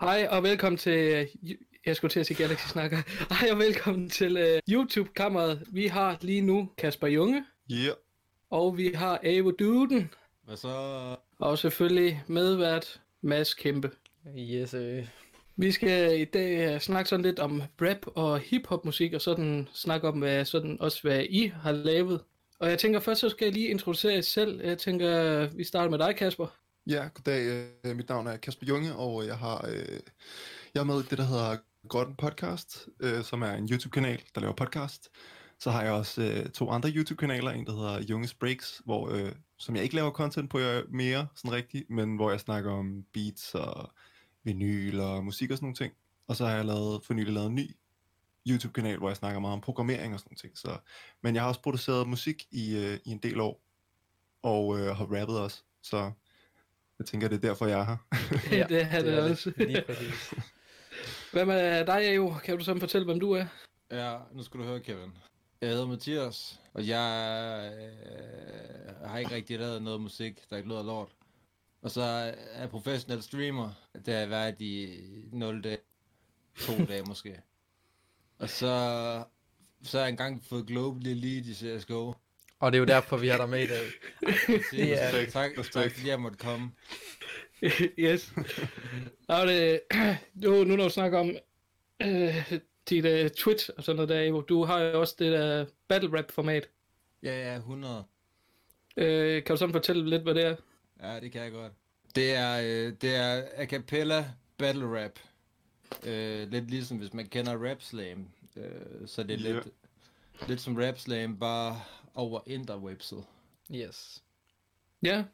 Hej og velkommen til, jeg skulle til at sige Galaxy Snakker. Hej og velkommen til uh, YouTube-kammeret. Vi har lige nu Kasper Junge, Ja. Yeah. og vi har Avo Duden, Hvad så? og selvfølgelig medvært Mads Kæmpe. Yes, øh. Vi skal i dag uh, snakke sådan lidt om rap og hiphop musik, og sådan snakke om hvad, sådan også hvad I har lavet. Og jeg tænker først, så skal jeg lige introducere jer selv. Jeg tænker, vi starter med dig, Kasper. Ja, goddag. Øh, mit navn er Kasper Junge, og øh, jeg har øh, jeg er med i det, der hedder Grotten Podcast, øh, som er en YouTube-kanal, der laver podcast. Så har jeg også øh, to andre YouTube-kanaler, en der hedder Junges Breaks, hvor, øh, som jeg ikke laver content på mere, sådan rigtigt, men hvor jeg snakker om beats og vinyl og musik og sådan nogle ting. Og så har jeg lavet, for nylig lavet en ny YouTube-kanal, hvor jeg snakker meget om programmering og sådan nogle ting. Så, men jeg har også produceret musik i, øh, i en del år, og øh, har rappet også. Så jeg tænker, det er derfor, jeg er her. Ja, det er det også. Lige præcis. Hvad med dig, Avo? Kan du så fortælle, hvem du er? Ja, nu skal du høre, Kevin. Jeg hedder Mathias, og jeg øh, har ikke rigtig lavet noget musik, der ikke lyder lort. Og så er jeg professionel streamer. Det har jeg været i 0 dage, to dage måske. Og så, så har jeg engang fået Global Elite i CSGO. Og det er jo derfor, vi har dig med i dag. Det er- tak, tak, tak, fordi jeg måtte komme. yes. Og det, nu, nu når du snakker om øh, dit uh, Twitch og sådan noget der, Evo, du har jo også det der battle rap format. Ja, ja, 100. Øh, kan du sådan fortælle lidt, hvad det er? Ja, det kan jeg godt. Det er, øh, det er a cappella battle rap. Øh, lidt ligesom hvis man kender Rap Slam. Øh, så det er Ja. lidt, lidt som Rap Slam, bare over interwebset. Yes. Ja.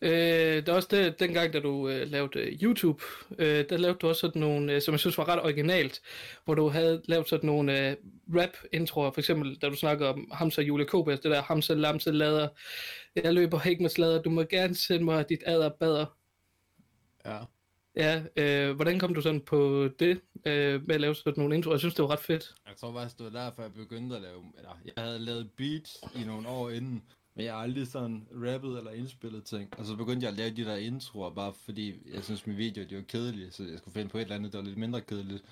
Øh, der er også det, dengang, da du øh, lavede øh, YouTube, øh, der lavede du også sådan nogle, øh, som jeg synes var ret originalt, hvor du havde lavet sådan nogle øh, rap-introer, for eksempel da du snakker om Hamza Julie Kobas, det der Hamza Lamse lader, jeg løber ikke med slader, du må gerne sende mig dit adder bader. Ja. Ja, øh, hvordan kom du sådan på det, øh, med at lave sådan nogle introer? Jeg synes, det var ret fedt. Jeg tror faktisk, det var derfor, jeg begyndte at lave... Eller, jeg havde lavet beats i nogle år inden, men jeg har aldrig sådan rappet eller indspillet ting. Og så begyndte jeg at lave de der introer, bare fordi jeg synes, mine videoer de var kedelige, så jeg skulle finde på et eller andet, der var lidt mindre kedeligt.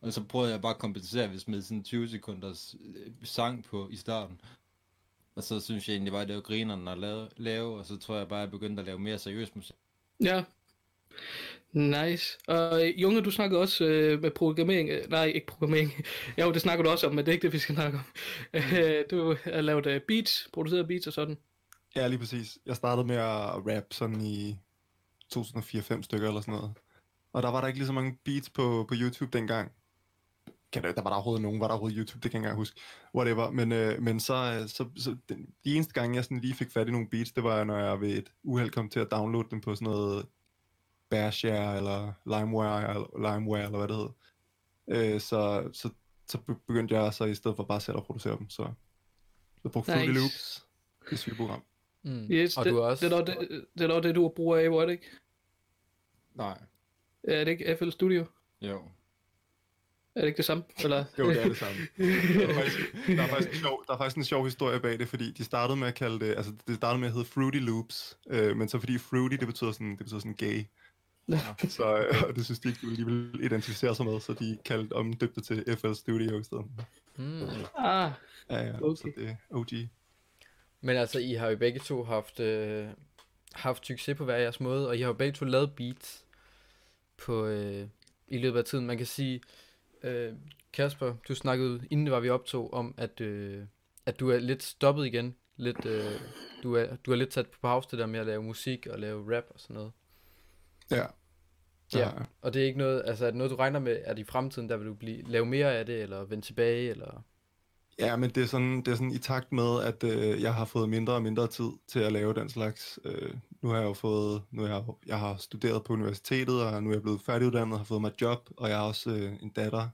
Og så prøvede jeg bare at kompensere ved at smide sådan 20 sekunders øh, sang på i starten. Og så synes jeg egentlig bare, at det var grinerne at lave, lave, og så tror jeg bare, at jeg begyndte at lave mere seriøs musik. Ja. Nice. Og øh, Junge, du snakkede også øh, med programmering. Øh, nej, ikke programmering. jo, det snakker du også om, men det er ikke det, vi skal snakke om. Øh, du har lavet øh, beats, produceret beats og sådan. Ja, lige præcis. Jeg startede med at rap sådan i 2004-5 stykker eller sådan noget. Og der var der ikke lige så mange beats på, på YouTube dengang. Kan der, der var der overhovedet nogen, var der overhovedet YouTube, det kan jeg ikke engang huske. Whatever. Men, øh, men så, så, så den, de eneste gange, jeg sådan lige fik fat i nogle beats, det var, når jeg ved et uheld kom til at downloade dem på sådan noget Bearshare eller LimeWire, eller, LimeWire, eller hvad det hed. Øh, så, så, så be- begyndte jeg så i stedet for bare selv at producere dem. Så jeg brugte Fruity Nice. Loops. Det er et sygt program. Mm. Yes, og det, du er også... det, er nok det, det er nok det, du bruger af, er det ikke? Nej. Er det ikke FL Studio? Jo. Er det ikke det samme? Eller? Jo, det er det samme. der, er faktisk, der, er faktisk en sjov, der er faktisk en sjov historie bag det, fordi de startede med at kalde det, altså det startede med at hedde Fruity Loops, øh, men så fordi Fruity, det betyder sådan, det betyder sådan gay, så øh, og det synes de ikke, de ville identificere sig med, så de kaldte omdøbte til FL Studio i stedet. Mm. ah, Ja, ja, Okay. så det er OG. Men altså, I har jo begge to haft, øh, haft succes på hver jeres måde, og I har jo begge to lavet beats på, øh, i løbet af tiden. Man kan sige, øh, Kasper, du snakkede, inden det var vi optog, om at, øh, at du er lidt stoppet igen. Lidt, øh, du, er, du er lidt sat på pause det der med at lave musik og lave rap og sådan noget. Ja. Ja. Og det er ikke noget, altså er det noget, du regner med, at i fremtiden, der vil du blive, lave mere af det, eller vende tilbage, eller... Ja, men det er sådan, det er sådan i takt med, at øh, jeg har fået mindre og mindre tid til at lave den slags. Øh, nu har jeg jo fået, nu har jeg, jeg har studeret på universitetet, og nu er jeg blevet færdiguddannet, har fået mig job, og jeg har også øh, en datter,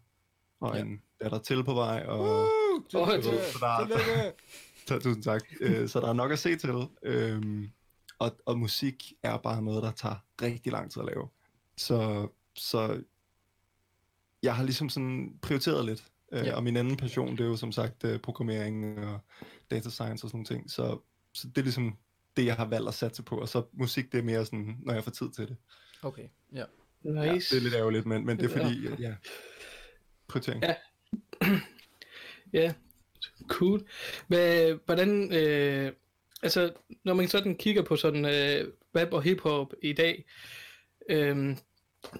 og Ja. ja. en datter til på vej, og Uh, Åh, tillykke, så der- tillykke. så, tusind tak. Øh, så der er nok at se til. Øhm, og, og musik er bare noget, der tager rigtig lang tid at lave. Så, så jeg har ligesom sådan prioriteret lidt. Øh, Ja. ja. Og min anden passion, det er jo som sagt øh, programmering og data science og sådan nogle ting. Så, så det er ligesom det, jeg har valgt at satse på. Og så musik, det er mere sådan, når jeg får tid til det. Okay, ja. Nice. Det er lidt ærgerligt, men, men det er fordi, ja, ja prioritering. Ja. ja, cool. Men hvordan, øh, altså, når man sådan kigger på sådan øh, rap og hiphop i dag, øh,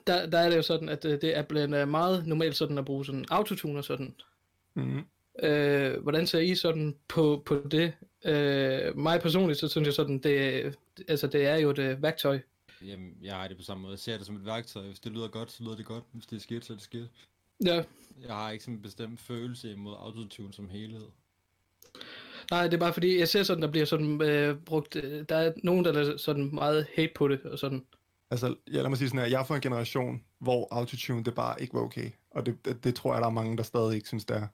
der, der er det jo sådan, at øh, det er blandt meget normalt sådan at bruge sådan autotune og sådan. Mm-hmm. Øh, hvordan ser I sådan på, på det? Øh, mig personligt, så synes jeg sådan, det, altså det er jo et øh, værktøj. Jamen, jeg har det på samme måde. Jeg ser det som et værktøj. Hvis det lyder godt, så lyder det godt. Hvis det er skidt, så er det skidt. Ja. Jeg har ikke sådan en bestemt følelse imod autotune som helhed. Nej, det er bare fordi, jeg ser sådan, der bliver sådan øh, brugt, øh, der er nogen, der er sådan meget hate på det, og sådan. Altså, ja, lad mig sige sådan her, jeg er fra en generation, hvor autotune, det bare ikke var okay. Og det, det, det tror jeg, der er mange, der stadig ikke synes, det er.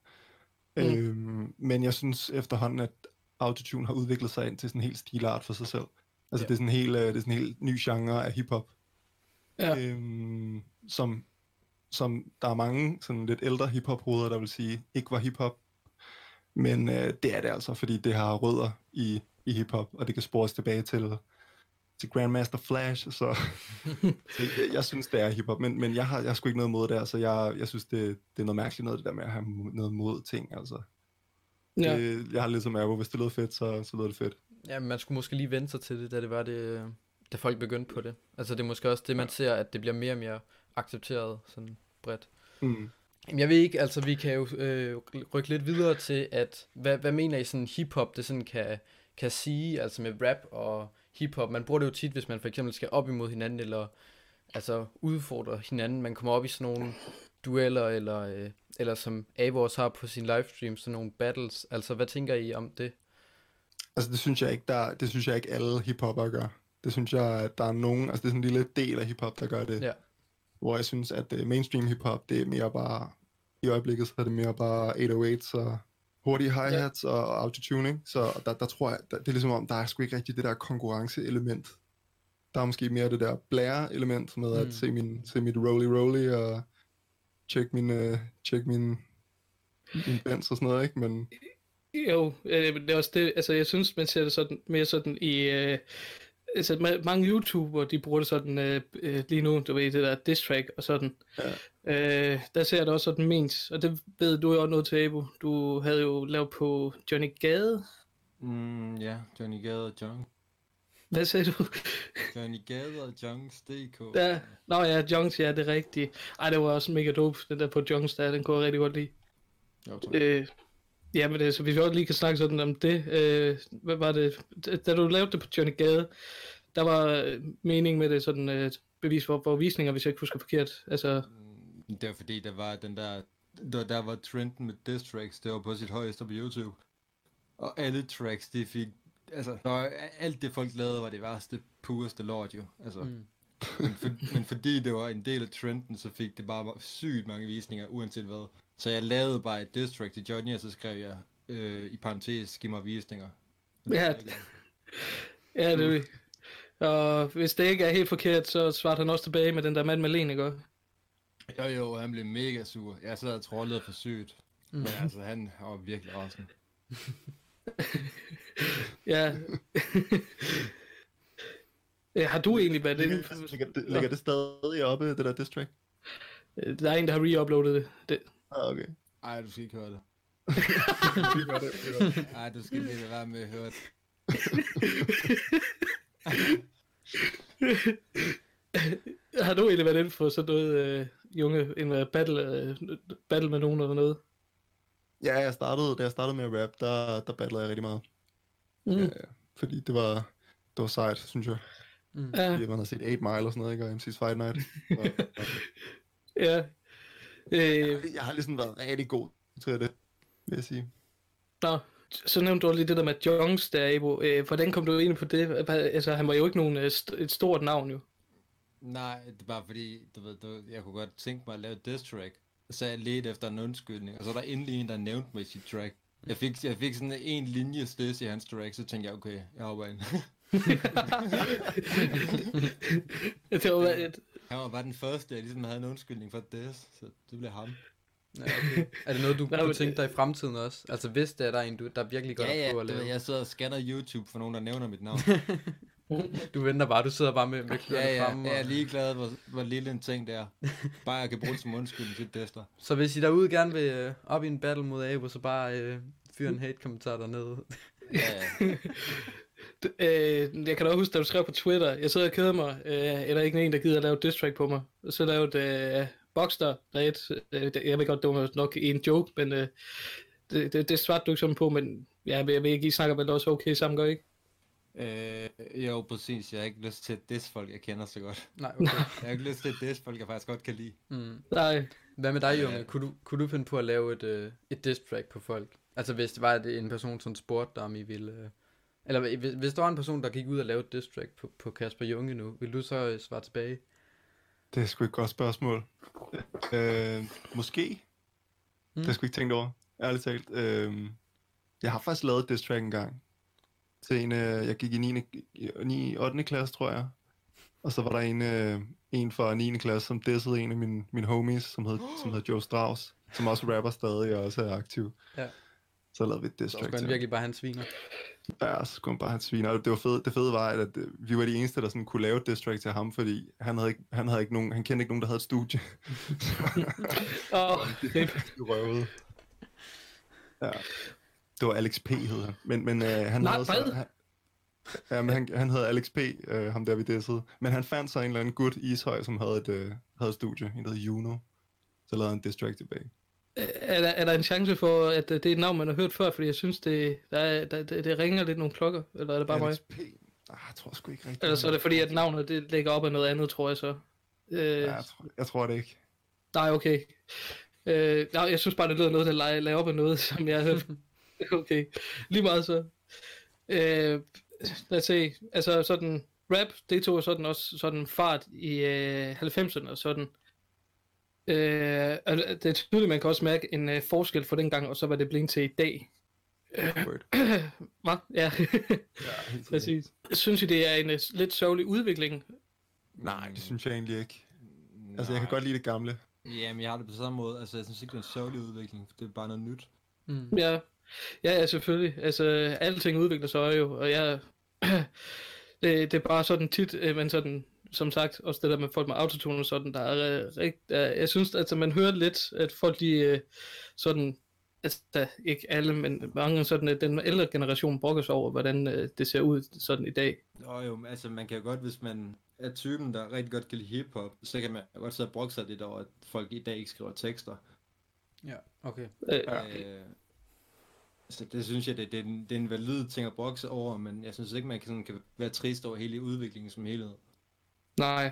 Mm. Øhm, men jeg synes efterhånden, at autotune har udviklet sig ind til sådan en helt stilart for sig selv. Altså, ja. det, er sådan en helt, det er sådan en helt ny genre af hiphop. Ja. Øhm, som, som der er mange sådan lidt ældre hiphop-hoveder, der vil sige, ikke var hiphop. Men øh, det er det altså, fordi det har rødder i, i hiphop, og det kan spores tilbage til til Grandmaster Flash, så, så jeg, jeg synes, det er hiphop, men, men jeg har, jeg har sgu ikke noget mod det, altså jeg, jeg synes, det, det er noget mærkeligt noget, det der med at have noget mod ting, altså. Ja. Det, jeg har lidt som Ergo, hvis det lød fedt, så, så lød det fedt. Ja, men man skulle måske lige vente sig til det, da det var det, da folk begyndte på det. Altså det er måske også det, man ser, at det bliver mere og mere accepteret sådan bredt. Mm. Jeg ved ikke, altså vi kan jo øh, rykke lidt videre til, at hvad, hvad mener I sådan hiphop, det sådan kan, kan sige, altså med rap og hiphop. Man bruger det jo tit, hvis man for eksempel skal op imod hinanden, eller altså udfordre hinanden. Man kommer op i sådan nogle dueller, eller, øh, eller som Avors har på sin livestream, sådan nogle battles. Altså, hvad tænker I om det? Altså, det synes jeg ikke, der, det synes jeg ikke alle hiphopper gør. Det synes jeg, at der er nogen, altså det er sådan en lille del af hiphop, der gør det. Ja. Hvor jeg synes, at uh, mainstream hiphop, det er mere bare, i øjeblikket så er det mere bare 808's og hurtige hi-hats ja. og autotuning, så der, der tror jeg, der, det er ligesom om, der er sgu ikke rigtig det der konkurrenceelement. Der er måske mere det der blære-element med mm. at se, min, se mit roly-roly og check min, uh, check min, min bands og sådan noget, ikke? Men... Jo, øh, det er også det, altså jeg synes, man ser det sådan, mere sådan i, øh, altså mange YouTuber, de bruger det sådan øh, øh, lige nu, du ved, det der diss track og sådan. Ja. Øh, der ser jeg det også sådan ment, og det ved du jo også noget til, Abo. Du havde jo lavet på Johnny Gade. Mm, ja, Johnny Gade og Junk. Hvad sagde du? Johnny Gade og Junks DK. Ja, nå ja, Junks, ja, det er rigtigt. Ej, det var også mega dope, den der på Junks der, den kunne jeg rigtig godt lide. Jo, tak. Øh, ja, men det, så hvis vi også lige kan snakke sådan om det, øh, hvad var det, da du lavede det på Johnny Gade, der var mening med det sådan et øh, bevis for, for visninger, hvis jeg ikke husker forkert. Altså... Mm, det var fordi, der var den der, der, der var trenden med diss tracks, det var på sit højeste på YouTube. Og alle tracks, de fik, altså, når alt det folk lavede, var det værste, pureste lort jo. Altså, mm. men, for, men fordi det var en del af trenden, så fik det bare sygt mange visninger, uanset hvad. Så jeg lavede bare et diss track til Johnny, og så skrev jeg øh, i parentes, giv mig visninger. Ja, ja det er og hvis det ikke er helt forkert, så svarer han også tilbage med den der mand med Len, ikke Jo jo, han blev mega sur. Jeg sad og trollede for sygt. Mm. Men altså, han var virkelig rasende. ja. ja. Har du egentlig været det? Ligger, det, ligger det stadig oppe, det der diss track? Øh, der er en, der har re-uploadet det. det. Ah, okay. Ej, du skal ikke høre det. Ej, du skal lige være med at høre det. har du egentlig været inde for sådan noget, uh, junge, en uh, battle, uh, battle med nogen eller noget? Ja, jeg startede, da jeg startede med at rap, der, der battlede jeg rigtig meget. Mm. Ja, ja, fordi det var, det var sejt, synes jeg. Mm. Ja. Fordi man har set 8 Mile og sådan noget, ikke? Og MC's Fight Night. ja. Øh... Jeg, jeg har ligesom været rigtig god til det, vil jeg sige. Nå, så nævnte du lige det der med Jones der, Ebo. Øh, hvordan kom du ind på det? Altså, han var jo ikke nogen, øh, et stort navn jo. Nej, det er bare fordi, du ved, du, jeg kunne godt tænke mig at lave et diss track. Så jeg ledte efter en undskyldning, og så er der endelig en, der nævnte mig i sit track. Jeg fik, jeg fik sådan en linje støs i hans track, så tænkte jeg, okay, jeg hopper ind. det var. Han var bare den første, jeg ligesom havde en undskyldning for det, så det blev ham. Ja, okay. er det noget, du kunne tænke dig i fremtiden også? Altså hvis det er der en, du, der virkelig godt ja, ja, på at lave? Ja, jeg sidder og scanner YouTube for nogen, der nævner mit navn. Du venter bare, du sidder bare med, med Ja, ja, fremme. jeg er ligeglad, hvor, hvor lille en ting det er. Bare jeg kan bruge det som undskyldning til Destler. Så hvis I derude gerne vil øh, op i en battle mod Abo, så bare øh, fyr en hate-kommentar dernede. Ja, ja. Øh, jeg kan da også huske, da du skrev på Twitter, jeg sidder og keder mig, øh, eller ikke en, der gider at lave diss track på mig. Og så lavede øh, Boxster, der er et, øh, det- jeg ved godt, det var nok en joke, men øh, det, det, det svarte du ikke sådan på, men ja, jeg ved ikke, I snakker vel også okay sammen, gør I ikke? Øh, jo, præcis. Jeg har ikke lyst til at diss folk, jeg kender så godt. Nej, okay. Jeg har ikke lyst til at diss folk, jeg faktisk godt kan lide. Mm. Nej, Hvad med dig. Junge? Kunne du, kunne du finde på at lave et, øh, et diss track på folk? Altså hvis det var at en person, som spurgte dig, om I ville... Øh, eller hvis, hvis der var en person, der gik ud og lavede et diss track på, på Kasper Junge nu, vil du så øh, svare tilbage? Det er sgu et godt spørgsmål. Øh, måske. Mm. Det har jeg sgu ikke tænkt over, ærligt talt. Øh, jeg har faktisk lavet diss track en gang. Til en, øh, jeg gik i 9. 9. 8. klasse, tror jeg. Og så var der en, øh, en fra 9. klasse, som dissede en af mine, mine homies, som hed, som hed Joe Strauss, som også rapper stadig og også er aktiv. Ja. Så lavede vi et diss Så track skulle til han virkelig bare have en sviner. Ja, så skulle han bare have sviner. Det var fede, det fede var, at, at øh, vi var de eneste, der sådan kunne lave et diss track til ham, fordi han havde ikke, han havde ikke nogen, han kendte ikke nogen, der havde et studie. åh, oh, Du røvede. Ja. Det var Alex P, hed han. Men, men øh, han Nej, havde så... Han, ja, men han, han hed Alex P, øh, ham der vi dissede. Men han fandt så en eller anden gut i Ishøj, som havde et, øh, havde et studie, en der hed Juno. Så lavede han diss track tilbage. Er, der, er der en chance for, at øh, det er et navn, man har hørt før, fordi jeg synes, det, der er, der, det, det ringer lidt nogle klokker, eller er det bare mig? Alex P? Ah, jeg tror sgu ikke rigtigt. Eller så er det fordi, at navnet det ligger op af noget andet, tror jeg så. Øh, Ja, jeg, tror, jeg tror det ikke. Nej, okay. Øh, nej, jeg synes bare, det lyder noget, der leger, lager op af noget, som jeg har hørt. okay, lige meget så. Øh, lad os se, altså sådan, rap, det tog sådan også sådan fart i øh, 90'erne og sådan. Øh, og det er tydeligt, man kan også mærke en øh, forskel fra dengang, og så var det blevet til i dag. Word. Hvad? Ja, Ja, præcis. Synes I, det er en øh, lidt sørgelig udvikling? Nej, det synes jeg egentlig ikke. Altså, jeg kan godt lide det gamle. Jamen, jeg har det på samme måde. Altså, jeg synes ikke, det er en sørgelig udvikling. Det er bare noget nyt. Mm. Ja, ja, ja selvfølgelig. Altså, alting udvikler sig jo, og jeg... det, det er bare sådan tit, øh, men sådan, som sagt, også det der med folk med autotune og sådan, der er øh, rigt, øh, jeg synes, at altså, man hører lidt, at folk de øh, sådan, altså der, ikke alle, men mange sådan, at den ældre generation brokker sig over, hvordan øh, det ser ud sådan i dag. Nå jo, altså man kan jo godt, hvis man er typen, der rigtig godt kan lide hiphop, så kan man godt sidde og brokke sig lidt over, at folk i dag ikke skriver tekster. Ja, okay. Øh. Øh, så det synes jeg, det, det, er en, det er en valid ting at brokke sig over, men jeg synes ikke, man kan, sådan, kan være trist over hele udviklingen som helhed. Nej.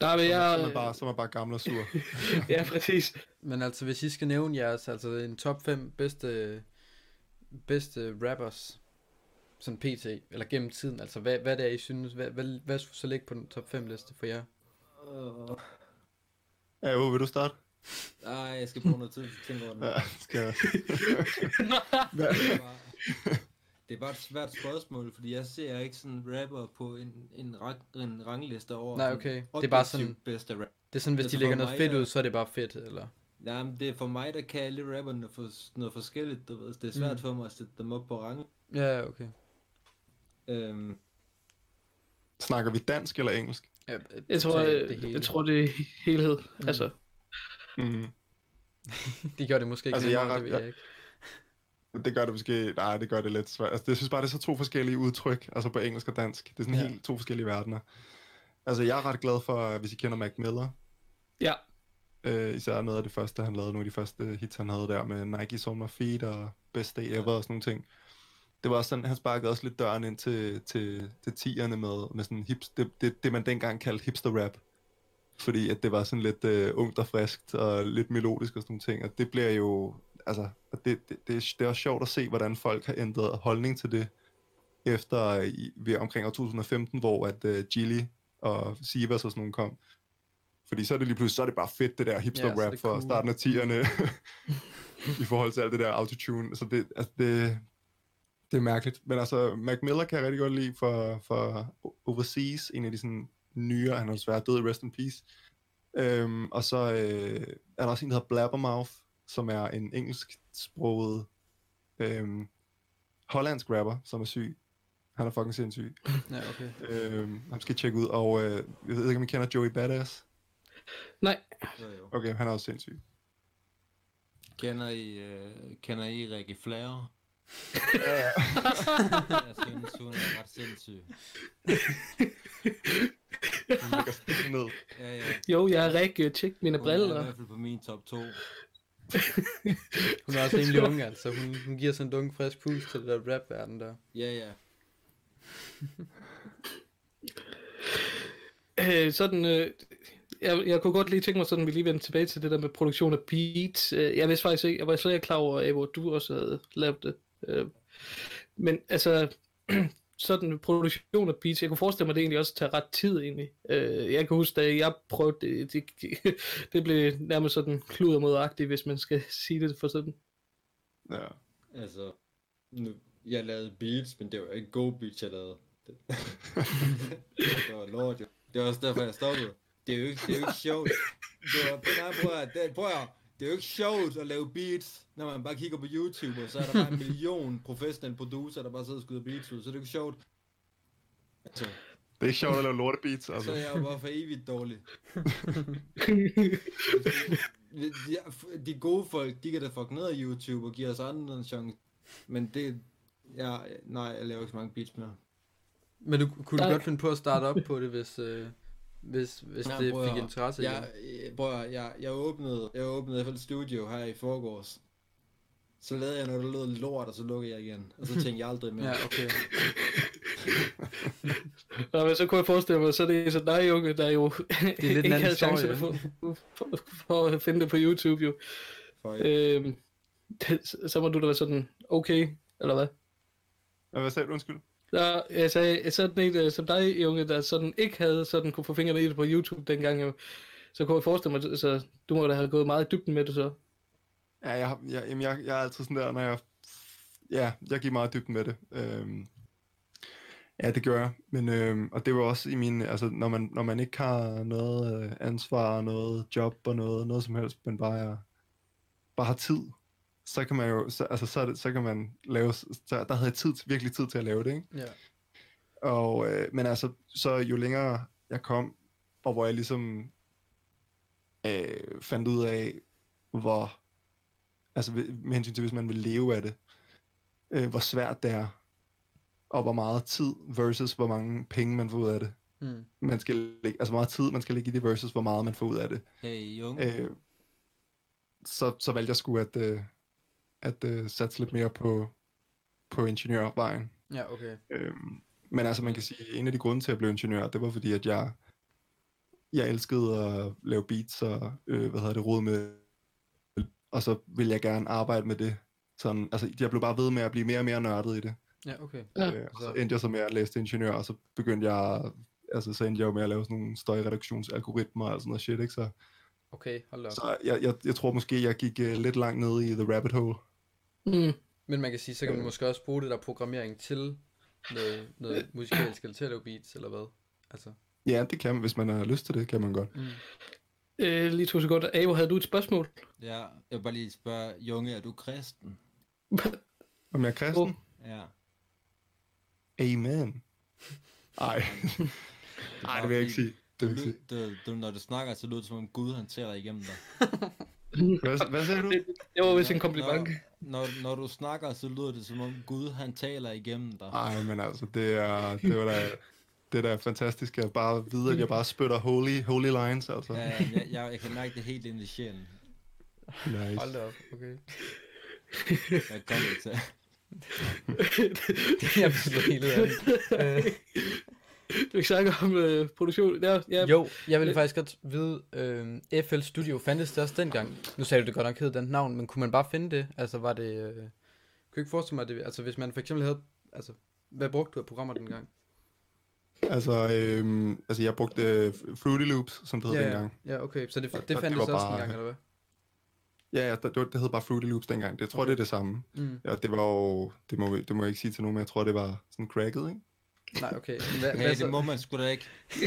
Der vil Så, jeg... så, er man bare, så er man bare gammel og sur. ja, præcis. Men altså, hvis I skal nævne jeres, altså en top 5 bedste, bedste rappers, sådan pt, eller gennem tiden, altså hvad, hvad det er, I synes, hvad, hvad, hvad skulle så ligge på den top 5 liste for jer? Uh, Ja, jo, vil du starte? ej, jeg skal bruge noget tid til at tænke over det. Ja, skal jeg. Det er bare- Det et svært spørgsmål, fordi jeg ser ikke sådan rapper på en, en, rang, en rangliste over Nej, okay. Det er bare sådan- bedste rap. Det er sådan, hvis Altså, de lægger noget mig fedt ud, så er det bare fedt, eller? Jamen, det er for mig, der kan alle rapperne noget, for, noget forskelligt, du ved. Det er svært Mm. for mig at sætte dem op på rang. Ja, okay. Øhm, Snakker vi dansk eller engelsk? Ja, Jeg tror, jeg, det hele. jeg tror, det er helhed. Mm. Altså, Mm. De gør det måske ikke Altså, jeg er ret- det ved jeg jeg- ikke. Det gør det måske... Nej, det gør det lidt svært. Altså, jeg synes bare, det er så to forskellige udtryk, altså på engelsk og dansk. Det er sådan Ja. helt to forskellige verdener. Altså, jeg er ret glad for, hvis I kender Mac Miller. ja. Øh, især noget af det første, han lavede, nogle af de første hits, han havde der med Nike My Feet og Best Day Ever og sådan nogle ting. Det var også sådan, han sparkede også lidt døren ind til, til, til tierne med, med sådan hips, det, det, det, man dengang kaldte hipster rap. Fordi at det var sådan lidt øh, ungt og friskt og lidt melodisk og sådan nogle ting. Og det bliver jo, altså, det, det, det, er, det er også sjovt at se, hvordan folk har ændret holdning til det efter øh, i, ved omkring år 2015, hvor at uh, Gilly og Sivas og sådan nogle kom. Fordi så er det lige pludselig, så er det bare fedt, det der hipster Ja, det for cool. starten af 10'erne. i forhold til alt det der autotune. Så det, altså det, det er mærkeligt. Men altså, Mac Miller kan jeg rigtig godt lide for, for Overseas, en af de sådan nyere, han er desværre død, rest in peace. Øhm, og så øh, er der også en, der hedder Blabbermouth, som er en engelsksproget øhm, hollandsk rapper, som er syg. Han er fucking sindssyg. Ja, okay. Øh, ham skal tjekke ud, og øh, jeg ved ikke, om I kender Joey Badass? Nej. Okay, han er også sindssyg. Kender I, øh, kender I Rikke Flair? Ja, ja. Jeg synes, hun er ret sindssyg. Han ligger ned. Ja, ja. jo, jeg har ikke tjekket mine Hun er i briller. hvert fald på min top 2. Hun er også rimelig ung, altså. Hun, hun giver sådan en dunk frisk puls til det der rap-verden der. Ja, ja. Øh, sådan, øh, jeg, jeg kunne godt lige tænke mig sådan, at vi lige vender tilbage til det der med produktion af beats. Øh, jeg vidste faktisk ikke, jeg var slet ikke klar over, at hvor du også havde lavet det. Øh, men altså, sådan produktion af beats, jeg kunne forestille mig, at det egentlig også tager ret tid egentlig. Øh, jeg kan huske, da jeg prøvede det, det, det blev nærmest sådan kludermodagtigt, hvis man skal sige det for sådan. Ja. Altså, nu, jeg lavede beats, men det var ikke gode beats, jeg lavede. Det, det var lort, jo. Det var også derfor, jeg stoppede. Det er jo ikke, det er jo ikke sjovt. Det var, nej, prøv at, det, prøv at, det er jo ikke sjovt at lave beats, når man bare kigger på YouTube, og så er der bare en million professionelle producer, der bare sidder og skyder beats ud, så det er jo ikke sjovt. Altså, Det er ikke sjovt at lave lortebeats, så altså. er jeg jo bare for evigt dårlig. De, de gode folk, de kan da fuck ned af YouTube og give os andre en chance. Men det, ja, nej, jeg laver ikke så mange beats mere. Men du kunne du godt finde på at starte op på det, hvis, øh, hvis, hvis Ja, det prøv fik interesse Jeg, igen? øh, at, jeg, jeg åbnede, jeg åbnede FL Studio her i forgårs. Så lavede jeg noget, der lød lort, og så lukkede jeg igen. Og så tænkte jeg aldrig mere. Ja, okay. Nå, men så kunne jeg forestille mig, så er det så dig, unge, der jo lidt en ikke anden havde chance historie. for, for, for, at finde det på YouTube, jo. For, Øhm, det, så må du da være sådan, okay, eller hvad? Hvad sagde du, undskyld? Så jeg sagde, sådan en øh, som dig, unge, der sådan ikke havde sådan kunne få fingrene i det på YouTube dengang, jo. Så kunne jeg forestille mig, så du må da have gået meget i dybden med det så. Ja, jeg, jeg, jamen, jeg, jeg er altid sådan der, når jeg... Ja, jeg giver meget dybden med det. Øhm, ja, det gør jeg. Men, øhm, og det var også i min... Altså, når man, når man ikke har noget øh, ansvar, noget job og noget, noget som helst, men bare, er, bare har tid, så kan man jo... Så, altså, så, det, så kan man lave... Så, der havde jeg tid, virkelig tid til at lave det, ikke? Ja. Og, øh, men altså, så jo længere jeg kom, og hvor jeg ligesom øh, fandt ud af, hvor, altså med hensyn til, hvis man vil leve af det, øh, hvor svært det er, og hvor meget tid versus hvor mange penge man får ud af det. Hmm. Man skal lægge, altså hvor meget tid man skal lægge i det versus hvor meget man får ud af det. hey, jung. Øh, så, så valgte jeg sgu at, øh, at øh, satse lidt mere på, på ingeniørvejen. Ja, okay. Øhm, men altså man kan sige, en af de grunde til at jeg blev ingeniør, det var fordi, at jeg, jeg elskede at lave beats og, øh, hvad hedder det, rode med, og så ville jeg gerne arbejde med det. Sådan, altså jeg blev bare ved med at blive mere og mere nørdet i det. Ja, okay. Ja. Øh, og så endte jeg så med at læse til ingeniør, og så begyndte jeg, altså så endte jeg jo med at lave sådan nogle støjreduktionsalgoritmer og sådan noget shit, ikke? Så, Okay, hold op. så jeg, jeg, jeg tror måske, jeg gik uh, lidt langt ned i the rabbit hole. Mm. Men man kan sige, så kan man Øh. måske også bruge det der programmering til noget, noget musikalsk eller til at lave beats, eller hvad? Altså. Ja, det kan man, hvis man har lyst til det, kan man godt. Mm. Øh, lige to sekunder. Avo, havde du et spørgsmål? Ja, jeg vil bare lige spørge, Junge, er du kristen? Om jeg er kristen? Ja. Amen. Ej, Ej, det vil jeg ikke sige. Det vil jeg ikke sige. Du, du, når du snakker, så lyder det som om Gud, han taler igennem dig. Hvad, hvad sagde du? Det, det var vist en Når- kompliment. Når, når, når du snakker, så lyder det som om Gud, han taler igennem dig. Ej, men altså, det er, det var da, det er da fantastisk at bare vide, at jeg bare spytter holy, holy lines, altså. Ja, jeg, jeg, jeg kan mærke det helt ind i sjælen. Nice. Hold op, okay. Jeg kommer til. Det er absolut helt andet. Øh, Du ikke snakke om øh, produktion. Ja, ja. Jo, jeg ville faktisk godt vide, øh, FL Studio fandtes det også dengang? Nu sagde du det godt nok hed den navn, men kunne man bare finde det? Altså var det... Øh, kunne jeg ikke forestille mig, at det, altså hvis man for eksempel havde... Altså, hvad brugte du af programmer dengang? Altså, øhm, altså, jeg brugte øh, Fruity Loops, som det hed ja, dengang. ja, okay, så det, det og det fandtes var også bare- dengang, eller hvad? Ja, ja, det, det, hed bare Fruity Loops dengang. Det jeg tror, det er det samme. Mm. Ja, det var jo, det må, det må jeg ikke sige til nogen, men jeg tror, det var sådan cracket, ikke? Nej, okay. Hvad, Hey, hvad, det må så, man sgu da ikke.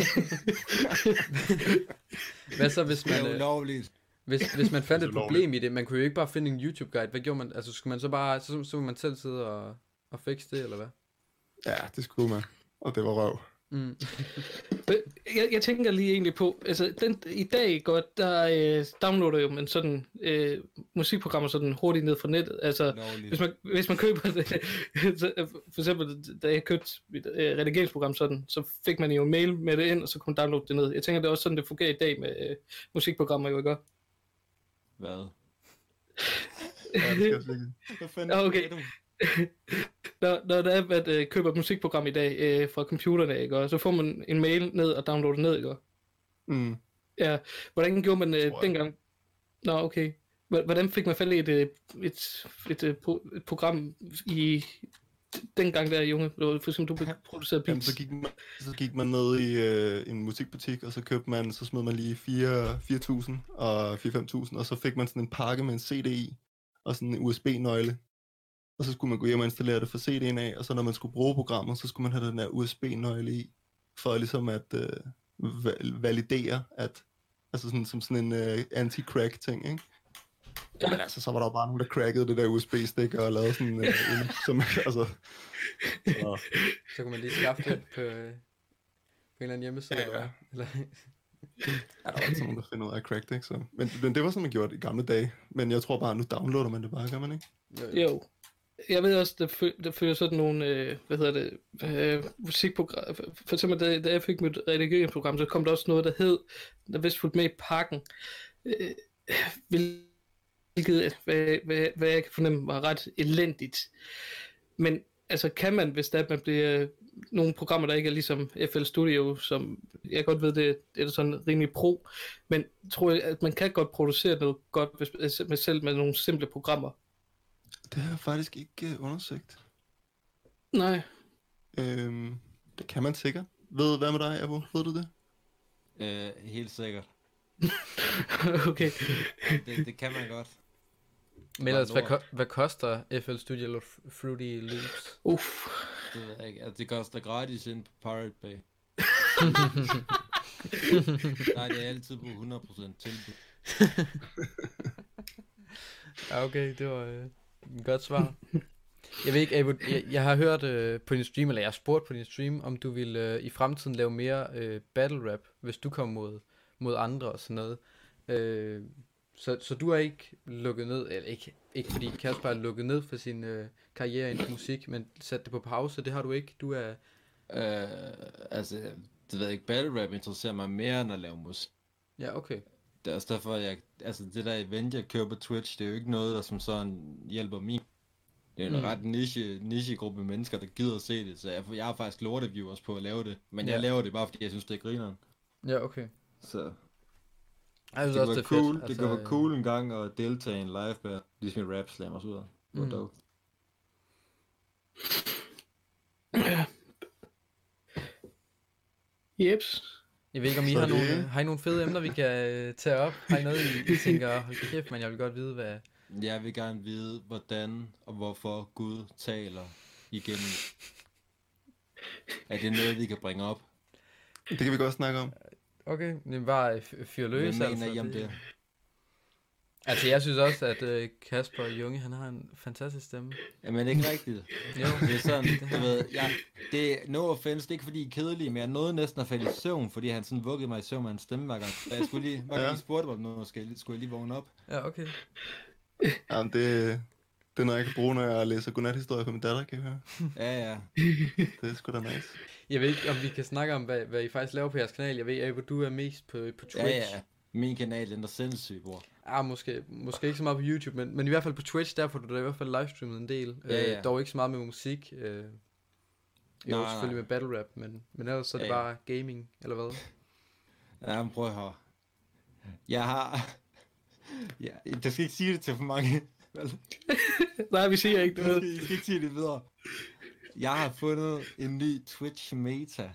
hvad så, hvis Det er man, øh, ulovligt. hvis, hvis man fandt et problem i det? Man kunne jo ikke bare finde en YouTube-guide. Hvad gjorde man? Altså, skulle man så bare... Så, så man selv sidde og, og fikse det, eller hvad? Ja, det skulle man. Og det var røv. Mm. Jeg, jeg tænker lige egentlig på, altså den, i dag godt, der øh, downloader jo man sådan øh, musikprogrammer sådan hurtigt ned fra nettet. Altså, Lovligt. hvis man, hvis man køber det, så, øh, for eksempel da jeg købte mit øh, redigeringsprogram sådan, så fik man jo en mail med det ind, og så kunne man downloade det ned. Jeg tænker, det er også sådan, det fungerer i dag med øh, musikprogrammer, jo ikke? Hvad? Ja, det skal jeg okay. Når, når der er, at øh, køber et musikprogram i dag øh, fra computerne, ikke? Og så får man en mail ned og downloader ned, ikke? Mm. Ja, hvordan gjorde man øh, dengang? Nå, okay. Hvordan fik man fat i et, øh, et, et, et, pro- et program i dengang der, Junge? Det For eksempel, du producerede Jamen, beats. så gik man, så gik man ned i øh, en musikbutik, og så købte man, så smed man lige 4 4.000 og 4-5.000, og så fik man sådan en pakke med en CD i, og sådan en USB-nøgle. Og så skulle man gå hjem og installere det fra CD'en af, og så når man skulle bruge programmet, så skulle man have den der USB-nøgle i, for ligesom at øh, va- validere, at, altså sådan, som sådan en øh, anti-crack ting, ikke? Ja. Men altså, så var der jo bare nogen, der crackede det der USB-stik og lavede sådan, øh, en, som, altså, så, Så kan man lige skaffe det på, øh, på en eller anden hjemmeside. Ja, ja. eller Ja, der var altid nogen, der finder ud af at crack det, ikke? Så. Men, men det var sådan, man gjorde det i gamle dage. Men jeg tror bare, nu downloader man det bare, gør man ikke? Jo. Jeg ved også, der, fø- der følger sådan nogle, øh, hvad hedder det, øh, musikprogram. For, eksempel, da, da jeg fik mit redigeringsprogram, så kom der også noget, der hed, der vist fulgte med i pakken. Øh, hvilket, hvad, hvad, hvad jeg kan fornemme, var ret elendigt. Men altså, kan man, hvis det at man bliver nogle programmer, der ikke er ligesom FL Studio, som jeg godt ved, det, det er sådan rimelig pro, men tror jeg, at man kan godt producere noget godt hvis, altså, med selv med nogle simple programmer. Det har jeg faktisk ikke uh, undersøgt. Nej. Øhm, det kan man sikkert. Ved, hvad med dig, Abo? Ved du det? Øh, helt sikkert. okay. Det, det kan man godt. Men ellers, hvad, ko- hvad koster FL Studio Fruity Loops? Uff. Det ved jeg ikke. Altså, det koster gratis ind på Pirate Bay. Nej, det er altid på 100% tilbud. Ja, okay, det var øh, godt svar. Jeg ved ikke, jeg, jeg har hørt øh, på din stream, eller jeg har spurgt på din stream, om du ville øh, i fremtiden lave mere øh, battle rap, hvis du kom mod, mod andre og sådan noget. Øh, så, så du har ikke lukket ned, eller ikke, ikke fordi Kasper har lukket ned for sin øh, karriere inden for musik, men sat det på pause, det har du ikke. Du er, Øh, altså, det ved jeg ikke. Battle rap interesserer mig mere end at lave musik. ja okay. Det er også derfor, jeg, altså det der event, jeg kører på Twitch, det er jo ikke noget, der som sådan hjælper mig. Det er en Mm. ret niche, niche gruppe mennesker, der gider at se det, så jeg, jeg har faktisk lorte viewers på at lave det. Men jeg Ja. laver det bare, fordi jeg synes, det er grineren. Ja, okay. Så Jeg det synes kunne også, det er cool, fedt. det kunne være øh, cool en gang at deltage i en live band, ligesom i rap slam og så videre. Det var Mm. dope. Jeps. Jeg ved ikke, om I Så har det- nogle, øh, har I nogle fede emner, vi kan øh, tage op? Har I noget, I, I tænker, hold kæft, men jeg vil godt vide, hvad... Jeg vil gerne vide, hvordan og hvorfor Gud taler igennem. Er det noget, vi kan bringe op? Det kan vi godt snakke om. Okay, det er bare f- fyr løs, Hvad mener I om det? Altså, jeg synes også, at øh, Kasper Junge, han har en fantastisk stemme. Jamen, er ikke rigtigt. Jo, Det er sådan, du ved, jeg, det er no offense, det er ikke fordi I er kedelige, men jeg nåede næsten at falde i søvn, fordi han sådan vuggede mig i søvn med en stemme hver gang. Så jeg skulle lige, hver gang Ja. I spurgte mig om noget, skulle jeg, lige- skulle jeg lige vågne op. ja, okay. Jamen, det, det er noget, jeg kan bruge, når jeg læser godnathistorier for min datter, kan jeg høre. Ja, ja. Det er sgu da nice. Jeg ved ikke, om vi kan snakke om, hvad, hvad I faktisk laver på jeres kanal. Jeg ved, at du er mest på, på Twitch. Ja, ja. Min kanal, den er sindssyg, bror. Ah, måske, måske ikke så meget på YouTube, men, men i hvert fald på Twitch, der får du da i hvert fald livestreamet en del. Ja, ja. Øh, dog ikke så meget med musik. Øh, jo, Nej, nej. selvfølgelig med battle rap, men, men ellers så er det Ja, ja. bare gaming, eller hvad? Ja, men prøv at høre. Jeg har... Ja, du skal ikke sige det til for mange. vel? Nej, vi siger ikke Du noget. skal, ikke sige det videre. Jeg har fundet en ny Twitch meta.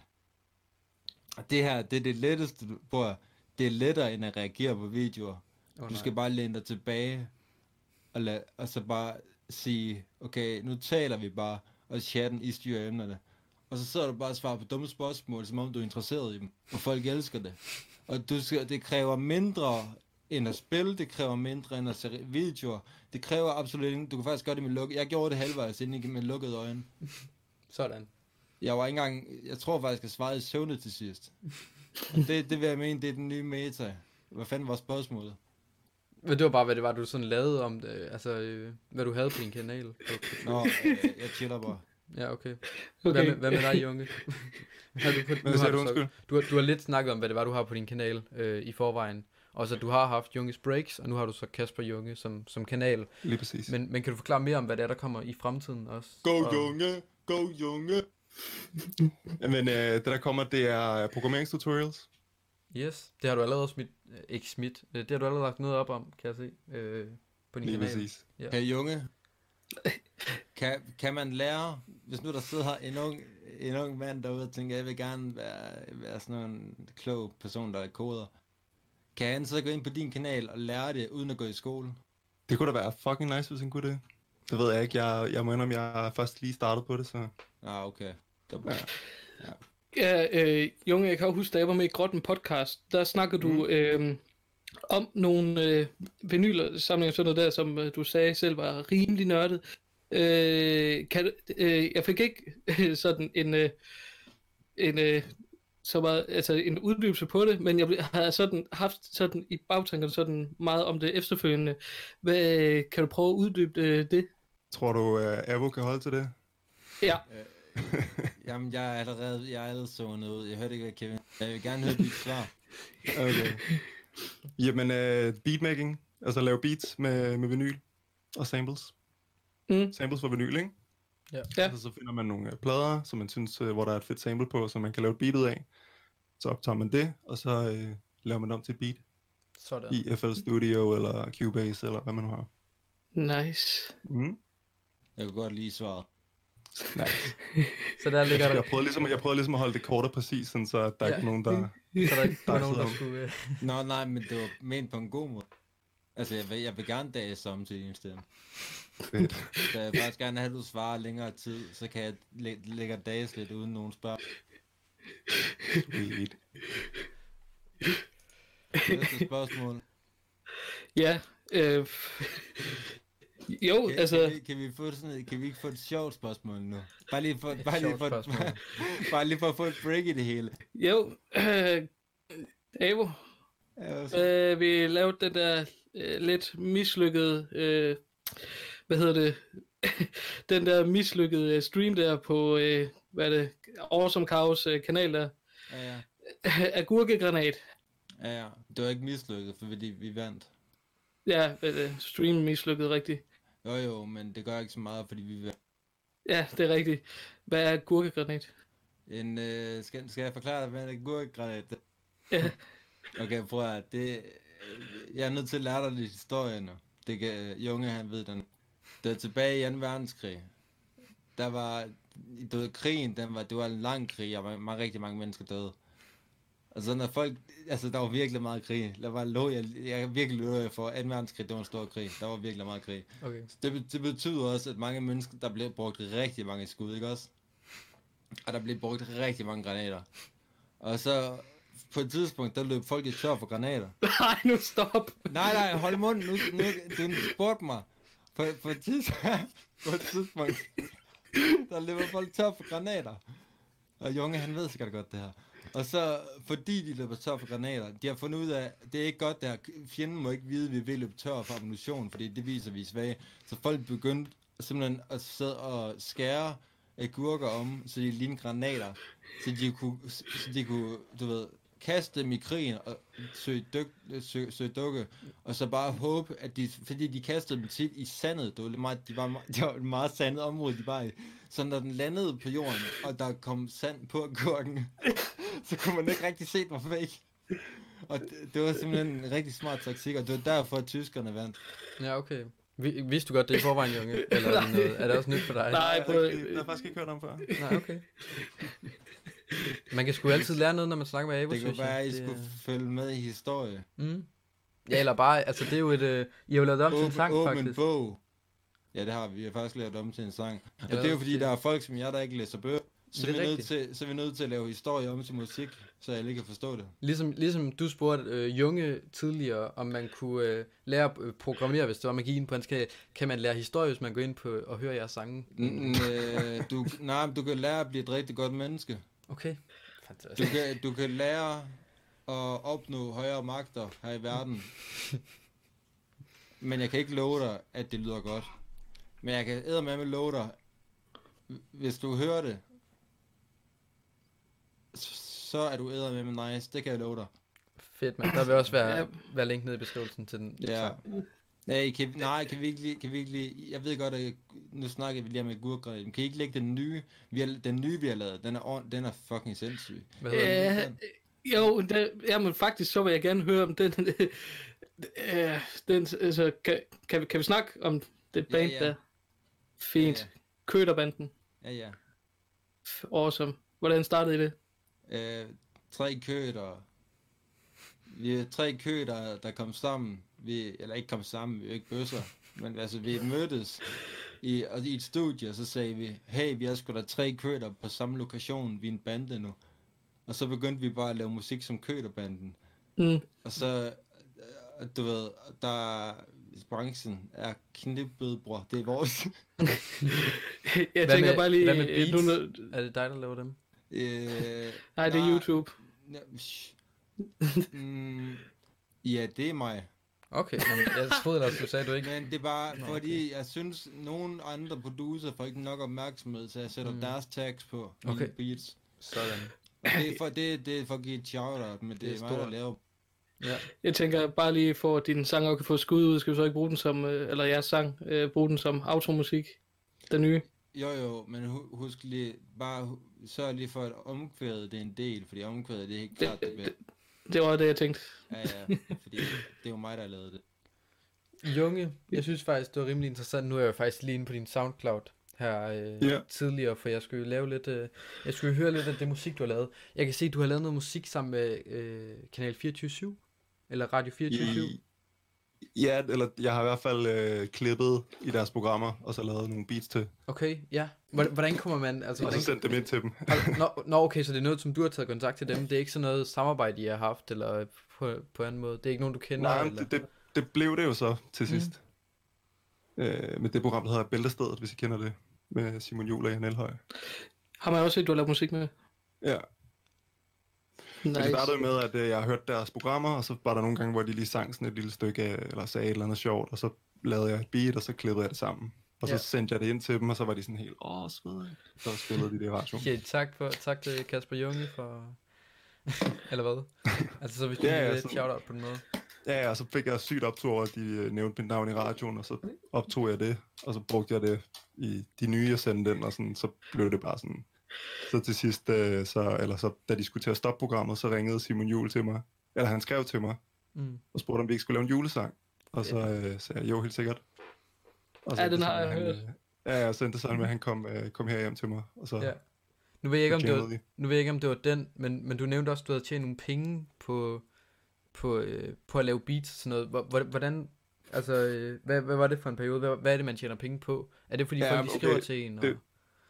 Og det her, det er det letteste, høre. Det er lettere end at reagere på videoer. Oh, Du skal bare læne dig tilbage, og, lad, og så bare sige, okay, nu taler vi bare, og chatten i styrer emnerne. Og så sidder du bare og svarer på dumme spørgsmål, som om du er interesseret i dem, og folk elsker det. Og du skal, det kræver mindre end at spille, det kræver mindre end at se videoer. Det kræver absolut ikke, du kan faktisk gøre det med lukket. Jeg gjorde det halvvejs inden med lukkede øjne. Sådan. Jeg var ikke engang, jeg tror faktisk, jeg svarede i søvne til sidst. Det, det vil jeg mene, det er den nye meta. Hvad fanden var spørgsmålet? Men det var bare, hvad det var, du sådan lavede om det, altså, øh, hvad du havde på din kanal. Nå, jeg, jeg chiller bare. Ja, okay. Okay. Hvad, med, hvad med dig, Junge? Har du, på, Hvad nu har du, så-? Du har, du har lidt snakket om, hvad det var, du har på din kanal øh, i forvejen. Og så du har haft Junges Breaks, og nu har du så Kasper Junge som, som kanal. Lige præcis. Men, men kan du forklare mere om, hvad det er, der kommer i fremtiden også? Go, Og- Junge! Go, Junge! Men øh, det der kommer, det er programmeringstutorials. Yes, det har du allerede smidt, øh, ikke smidt, øh, det har du allerede lagt noget op om, kan jeg se, øh, på din Lige kanal. præcis. Ja. Hey, Junge. Kan, kan man lære, hvis nu der sidder her en ung, en ung mand derude og tænker, jeg vil gerne være, være sådan en klog person, der er koder. Kan han så gå ind på din kanal og lære det, uden at gå i skole? Det kunne da være fucking nice, hvis han kunne det. Det ved jeg ikke. Jeg, jeg må indrømme, jeg først lige startet på det, så... Ah, okay. Det Ja. Ja, øh, Junge, jeg kan huske, da jeg var med i Grotten podcast, der snakkede Mm. du øh, om nogle øh, vinyler samlinger, sådan noget der, som øh, du sagde selv var rimelig nørdet. Øh, kan, øh, jeg fik ikke øh, sådan en, øh, en øh, så meget, altså en uddybelse på det, men jeg har sådan haft sådan i bagtankerne sådan meget om det efterfølgende. Hvad, kan du prøve at uddybe øh, det? Tror du, uh, Avo kan holde til det? Ja, Jamen, jeg er allerede, jeg er allerede zonet ud. Jeg hørte ikke, hvad Kevin... Jeg vil gerne høre dit svar. Okay. Jamen, uh, beatmaking. Altså lave beats med, med vinyl og samples. Mm. Samples for vinyl, ikke? Ja. Ja. Altså, så finder man nogle uh, plader, som man synes, uh, hvor der er et fedt sample på, som man kan lave et beat ud af. Så optager man det, og så uh, laver man det om til beat Sådan. i FL Studio eller Cubase, eller hvad man nu har. nice. Mm. Jeg kunne godt lide svaret. Nice. Så der ligger der, Jeg prøvede, ligesom, jeg prøvede ligesom at holde det kort og præcist, sådan, så der Ja. ikke er nogen, der... så der ikke der nogen, der skulle... Øh, Nå, nej, men det var ment på en god måde. Altså, jeg vil, jeg vil gerne dage som til din stemme. Fedt. Så jeg vil faktisk gerne have, at du svarer længere tid, så kan jeg læ- lægge dages lidt uden nogen spørg. Sweet. Næste spørgsmål. Ja, øh, jo, Kan, altså... kan, vi, kan, vi få sådan kan vi ikke få et sjovt spørgsmål nu? Bare lige for, bare lige for, spørgsmål. bare lige for at få et break i det hele. Jo, øh, så- øh, vi lavede den der øh, lidt mislykkede, øh, hvad hedder det, den der mislykkede øh, stream der på, øh, hvad er det, Awesome Cows øh, kanal der, Ja, ja. agurkegranat. Ja, ja. Det var ikke mislykket, fordi vi vandt. Ja, øh, stream mislykket rigtigt. Jo jo, men det gør ikke så meget, fordi vi vandt. Ja, det er rigtigt. Hvad er agurkegranat? En, øh, skal, skal jeg forklare dig, hvad en agurkgranat er? Ja. Okay, prøv at det, øh, jeg er nødt til at lære dig lidt historie nu. Det kan, Junge, han ved den. Det var tilbage i 2. verdenskrig. Der var, du ved, krigen, den var, det var en lang krig, og var, var rigtig mange mennesker døde. Og så når folk, altså der var virkelig meget krig. Der var lå, jeg, jeg virkelig løb for 2. verdenskrig, det var en stor krig. Der var virkelig meget krig. okay. Det, be- det betyder også, at mange mennesker, der bliver brugt rigtig mange skud, ikke også? Og der bliver brugt rigtig mange granater. Og så på et tidspunkt, der løb folk i tør for granater. Nej, nu stop. Nej, nej, hold munden, nu, nu du spurgte mig. På, på, et tidspunkt, på et tidspunkt, der løber folk tør for granater. Og Junge, han ved sikkert godt det her. Og så, fordi de løber tør for granater, de har fundet ud af, det er ikke godt det her, fjenden må ikke vide, at vi vil løbe tør for ammunition, fordi det viser, vi er svage. Så folk begyndte simpelthen at sidde og skære agurker om, så de lignede granater, så de kunne, så de kunne, du ved, kaste dem i krigen og søge, dyk, søge, søge dukke, og så bare håbe, at de, fordi de kastede dem tit i sandet, det var meget, de var, meget- det var et meget sandet område, de var i, så når den landede på jorden, og der kom sand på agurken, så kunne man ikke rigtig se, den var fake. Og det, det var simpelthen en rigtig smart taktik, og det var derfor, at tyskerne vandt. Ja, okay. Vi, vidste du godt det i forvejen, Junge? Eller er det, noget, er det også nyt for dig? Nej, jeg ikke- det har jeg faktisk ikke hørt om før. Nej, okay. Man kan sgu altid lære noget, når man snakker med Avo, Det kunne være, at I Det er- skulle følge med i historie. Mm. Ja, eller bare, altså det er jo et, øh, I har jo lavet om til en sang, åben faktisk. bog. Ja, det har vi. Vi har faktisk lavet om til en sang. Og Ja, det er jo fordi, det- der er folk som jeg, der ikke læser bøger. Så Det er, er vi nødt til, så er vi nødt til at lave historie om til musik, så alle kan forstå det. Ligesom, ligesom du spurgte øh, Junge tidligere, om man kunne øh, lære at øh, programmere, hvis det var magien på hans kanal. Kan man lære historie, hvis man går ind på og hører jeres sange? Mm, øh, du, nej, du kan lære at blive et rigtig godt menneske. Okay. Du Fantastisk. kan, du kan lære at opnå højere magter her i verden. Men jeg kan ikke love dig, at det lyder godt. Men jeg kan med love dig, hvis du hører det, så er du med med nice, det kan jeg love dig. Fedt, mand. Der vil også være, Ja. være link nede i beskrivelsen til den. Ja. Nej, kan, nej, kan vi ikke kan vi ikke lige, jeg ved godt, at nu snakker vi lige om agurkgrej, men kan I ikke lægge den nye, vi har, den nye vi har lavet, den er, den er fucking sindssyg. Hvad hedder den? Øh, jo, det, jamen faktisk, så vil jeg gerne høre om den. øh, den altså, kan, kan, vi, kan vi snakke om det Ja, band ja. der? Fint. Ja, Køterbanden. Ja, ja. Awesome. Hvordan startede I det? Øh, tre køder. Vi er tre køder, der kom sammen. Vi, eller ikke kom sammen, vi er jo ikke bøsser. Men altså, vi mødtes i, og i et studie, og så sagde vi, hey, vi har sgu da tre køder på samme lokation, vi er en bande nu. Og så begyndte vi bare at lave musik som køderbanden. Mm. Og så, øh, du ved, der branchen er knippet, bror. Det er vores. jeg Hvad tænker med- bare lige... hvad med beats? nu, Er det dig, der laver dem? øh, nej, det er. YouTube. Ja, shh. mm, ja, det er mig. Okay, jamen, jeg troede ellers, du sagde du ikke. Men det er bare Nå, fordi, jeg synes, nogle andre producer får ikke nok opmærksomhed, så jeg sætter Mm. deres tags på mine Okay. beats. Sådan. Og det er for, det, det er for at give et shout-out, men det, Det er det er mig, der laver. Ja. Jeg tænker bare lige for, at din sang også kan få skud ud, skal vi så ikke bruge den som, øh, eller jeres sang, øh, bruge den som automusik, den nye. Jo jo, men hu- husk lige, bare sørg lige for, at omkvædet det er en del, fordi omkvædet det er helt klart det bedste. Det var det, jeg tænkte. Ja, ja, fordi det er jo mig, der har lavet det. Junge, jeg synes faktisk, det var rimelig interessant. Nu er jeg jo faktisk lige inde på din Soundcloud her øh, Ja. tidligere, for jeg skulle jo lave lidt, øh, jeg skulle jo høre lidt af det musik, du har lavet. Jeg kan se, at du har lavet noget musik sammen med øh, Kanal 24 eller Radio 24 I, ja, eller jeg har i hvert fald øh, klippet i deres programmer, og så lavet nogle beats til, Okay, ja. Hvordan, hvordan kommer man, altså og så hvordan, sendt dem ind til dem. Nå, nå, okay, så det er noget, som du har taget kontakt til dem. Det er ikke sådan noget samarbejde, I har haft, eller på, på anden måde. Det er ikke nogen, du kender, Nej, eller? det, det, det blev det jo så til Mm. sidst. Øh, med det program, der hedder Bæltestedet, hvis I kender det, med Simon Juhl og Jan Elhøj. Har man også set, du har lavet musik med? Ja, Men Nice. det startede med, at øh, jeg har hørt deres programmer, og så var der nogle gange, hvor de lige sang sådan et lille stykke, eller sagde et eller andet sjovt, og så lavede jeg et beat, og så klippede jeg det sammen. Og så Ja. sendte jeg det ind til dem, og så var de sådan helt, åh, svedigt. Så spillede de det i radioen. Okay, tak, for, tak til Kasper Junge for... eller hvad? Altså, så hvis du Ja, ja, sådan- shout-out på den måde. Ja, ja, og så fik jeg sygt optur at de øh, nævnte mit navn i radioen, og så optog jeg det, og så brugte jeg det i de nye, jeg sendte den, og sådan, så blev det bare sådan. Så til sidst, øh, så, eller så, da de skulle til at stoppe programmet, så ringede Simon Jul til mig, eller han skrev til mig, Mm. og spurgte, om vi ikke skulle lave en julesang. Og så øh, sagde jeg, jo, helt sikkert. Og så Ja, den har jeg hørt. Øh, ja, ja, så endte det sådan med, at han kom, øh, kom her hjem til mig, og så Ja. Nu ved jeg ikke, om det var, nu ved jeg ikke, om det var den, men, men du nævnte også, at du havde tjent nogle penge på, på, øh, på at lave beats og sådan noget. Hvor- hvor- Hvordan, altså, øh, hvad, hvad var det for en periode? Hvad, hvad er det, man tjener penge på? Er det, fordi Ja, folk de okay, skriver til en? Og... det-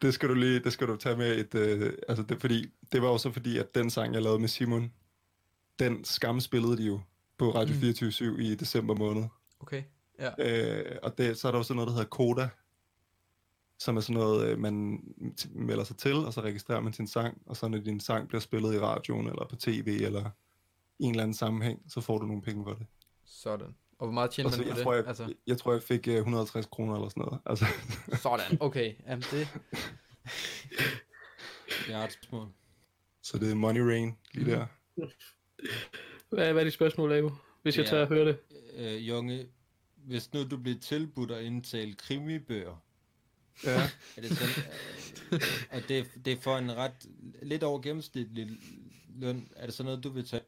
Det skal du lige, det skal du tage med et, øh, altså det, fordi, det var jo så fordi, at den sang, jeg lavede med Simon, den skamspillede de jo på Radio Mm. 24 i december måned. Okay, ja. Øh, og det, så er der jo sådan noget, der hedder Koda, som er sådan noget, øh, man t- melder sig til, og så registrerer man sin sang, og så når din sang bliver spillet i radioen, eller på tv, eller i en eller anden sammenhæng, så får du nogle penge for det. Sådan. Og hvor meget tjener Og man på jeg, det? tror, jeg, altså, jeg, jeg tror, jeg fik øh, 150 kroner eller sådan noget. Altså, sådan, okay. Jamen det, Jeg har et spørgsmål. så det er money rain lige Mm. der. Hvad, hvad er dit spørgsmål, Abo? Hvis jeg Ja. tager at høre det. Øh, Junge, hvis nu du bliver tilbudt at indtale krimibøger, Ja. er det sådan, øh, og det, det er for en ret, lidt over gennemsnitlig løn, er det sådan noget, du vil tage?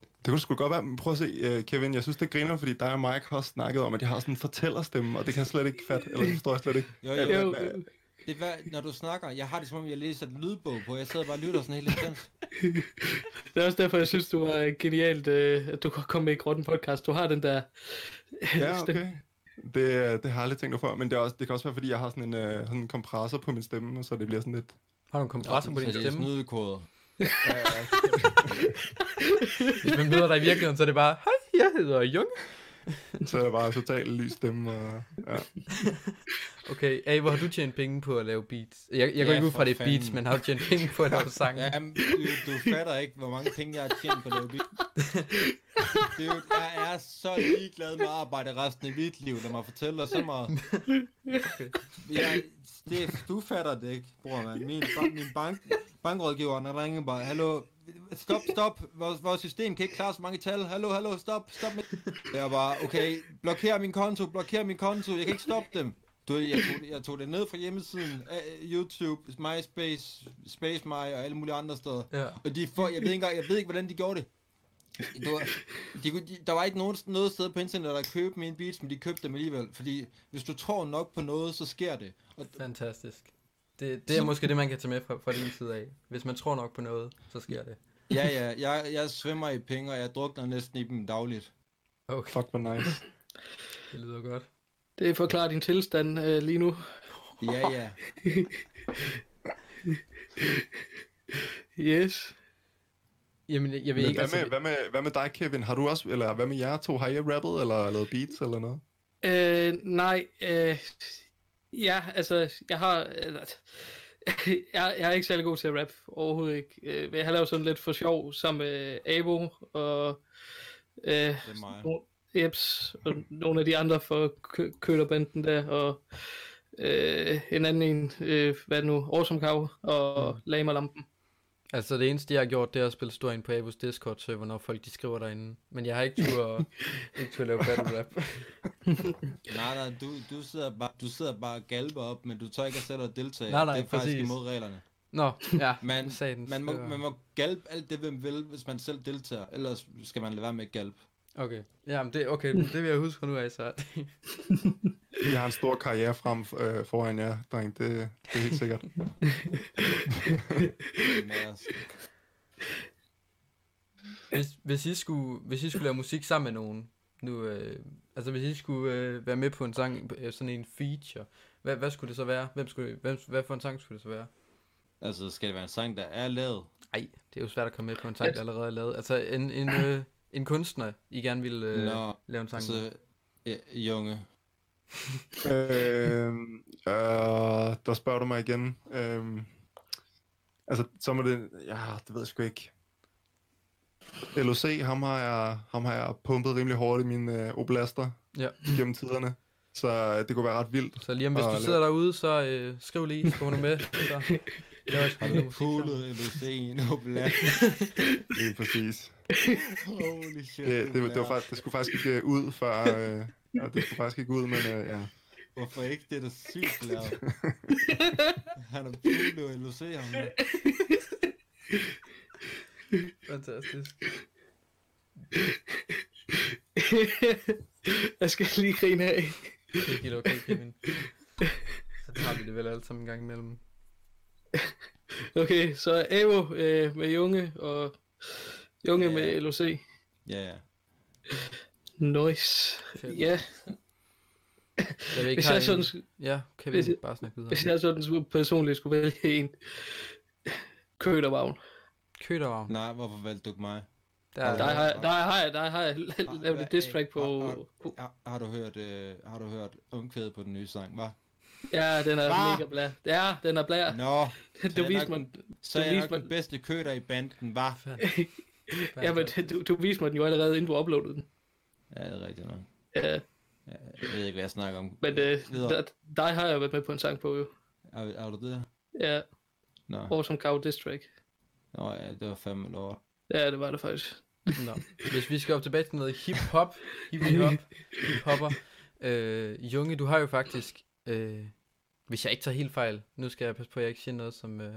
Det kunne sgu godt være, men prøv at se, uh, Kevin, jeg synes, det griner, fordi dig og Mike har snakket om, at jeg har sådan en fortællerstemme, og det kan jeg slet ikke fatte, eller det forstår jeg slet ikke. Jo, jo, Jo, det er, hvad, når du snakker, jeg har det som om, jeg læser et lydbog på, jeg sidder bare og lytter sådan helt intens. Det er også derfor, jeg synes, du var genialt, øh, at du kunne komme med i Grotten Podcast. Du har den der... Ja, okay. Det, øh, det har jeg aldrig tænkt over før, men det, er også, det kan også være, fordi jeg har sådan en, uh, sådan en kompressor på min stemme, så det bliver sådan lidt Har du en kompressor på Så din det er stemme? snydekoder. Hvis man møder dig i virkeligheden, så er det bare, hej, jeg hedder Junge. Så er det bare totalt lys stemme. Og, ja. Okay, A, hvor har du tjent penge på at lave beats? Jeg, jeg går Ja, ikke ud fra, det er beats, men har du tjent penge på at lave sang? Ja, du, du fatter ikke, hvor mange penge jeg har tjent på det. Dude, jeg er så ligeglad med at arbejde resten af mit liv, lad mig fortælle dig så meget. Okay. Jeg, det, du fatter det ikke, bror man. Min, min bank, bankrådgiver, han ringer bare, hallo, stop, stop, vores, vores system kan ikke klare så mange tal, hallo, hallo, stop, stop. Jeg var bare, okay, blokér min konto, blokér min konto, jeg kan ikke stoppe dem. Du, jeg, tog, det- jeg tog det ned fra hjemmesiden, YouTube, MySpace, Space My og alle mulige andre steder. Ja. Og de får, jeg ved ikke engang, jeg ved ikke, hvordan de gjorde det. det var, de, de, der var ikke nogen, noget sted på internettet, der købte mine beats, men de købte dem alligevel. Fordi hvis du tror nok på noget, så sker det. Og Fantastisk. Det, det er måske det, man kan tage med fra, fra din side af. Hvis man tror nok på noget, så sker det. ja, ja, jeg, jeg svømmer i penge, og jeg drukner næsten i dem dagligt. Okay, Fuck, hvor nice. det lyder godt. Det forklarer din tilstand øh, lige nu. Ja, ja. Yes. Jamen, jeg, jeg ved Men ikke, hvad, altså... med, hvad, med, hvad med dig, Kevin? Har du også, eller hvad med jer to? Har I rappet, eller lavet beats, eller noget? Øh, nej, øh, ja, altså, jeg har, eller, jeg, jeg er ikke særlig god til at rap, overhovedet ikke. Øh, men jeg har lavet sådan lidt for sjov sammen med Abo og øh, Det er mig. no- Eps og nogle af de andre for kø- kølerbanden der, og øh, en anden en, øh, hvad er det nu, Awesome Cow og mm. Lamerlampen. Altså, det eneste, jeg har gjort, det er at spille stor ind på Abos Discord-server, når folk de skriver derinde. Men jeg har ikke tur ikke tur at lave battle rap. Nej, nej, du, du, sidder bare, du sidder bare og galper op, men du tør ikke at sætte og deltage. Nej, nej, det er faktisk præcis. imod reglerne. Nå, ja. Man, satans, man, må, man må galpe alt det, hvem vil, hvis man selv deltager. Ellers skal man lade være med at galpe. Okay. Jamen, det, okay, det vil jeg huske fra nu af, så. Jeg har en stor karriere frem øh, foran jer, dreng. Det, det er helt sikkert. Hvis, hvis, I skulle, hvis I skulle lave musik sammen med nogen, nu, øh, altså hvis I skulle øh, være med på en sang, øh, sådan en feature, hvad, hvad skulle det så være? Hvem skulle, hvem, hvad for en sang skulle det så være? altså, skal det være en sang, der er lavet? Nej, det er jo svært at komme med på en sang, der allerede er lavet. Altså en, en, øh, en kunstner, I gerne vil øh, Nå, lave en sang med. Altså, ja, junge. øh, øh, der spørger du mig igen. Øh, altså, så må det... Ja, det ved jeg sgu ikke. LOC, ham har jeg, ham har jeg pumpet rimelig hårdt i mine øh, oblaster Ja. gennem tiderne. Så øh, det kunne være ret vildt. Så lige om hvis du lave- sidder derude, så øh, skriv lige, så kommer du med. Så Har du LOC nu blandt? Lige præcis. Holy shit. Det, det, det, var faktisk, det skulle faktisk ikke øh, ud før... Øh, ja, det skulle faktisk ikke ud, men øh, ja. Hvorfor ikke? Det er da sygt lavet. Han har poolet LOC ham. der. Fantastisk. jeg skal lige grine af. Det er helt okay, Kevin. Så tager vi det vel alle sammen en gang imellem. Okay, så Avo øh, med Junge og Junge Ja. med LOC. Ja, ja. Nice. Fedt. Ja, Jeg vil ikke hvis jeg, sådan, en... sk- Ja, Kevin, hvis- bare snak videre. hvis jeg sådan skulle- personligt skulle vælge en kødervagn, Kødervagn. Nej, hvorfor valgte du ikke mig? Der, der, der, har, der, har jeg, der har jeg lavet hvad- et diss track har- på... har- Har, har du hørt, øh, har du hørt omkvædet på den nye sang, hva? Ja, den er Hva? mega blær. Ja, den er blær. Nå, Du viste nok mig... så Du er jeg viste nok den mig- bedste køder i banden, hva? Ja, men du, du viste mig den jo allerede, inden du uploadede den. Ja, det er rigtigt nok. Ja, Ja, jeg ved ikke, hvad jeg snakker om. men øh, der, dig har jeg været med på en sang på, jo. Er, er du det? Ja, Nå, Awesome Cow Diss Track. Nå ja, det var fandme lort. Ja, det var det faktisk. Nå. Hvis vi skal op tilbage til noget hip-hop, hip-hop, hip-hopper. Øh, Junge, du har jo faktisk, øh, hvis jeg ikke tager helt fejl, nu skal jeg passe på, at jeg ikke siger noget, som, øh,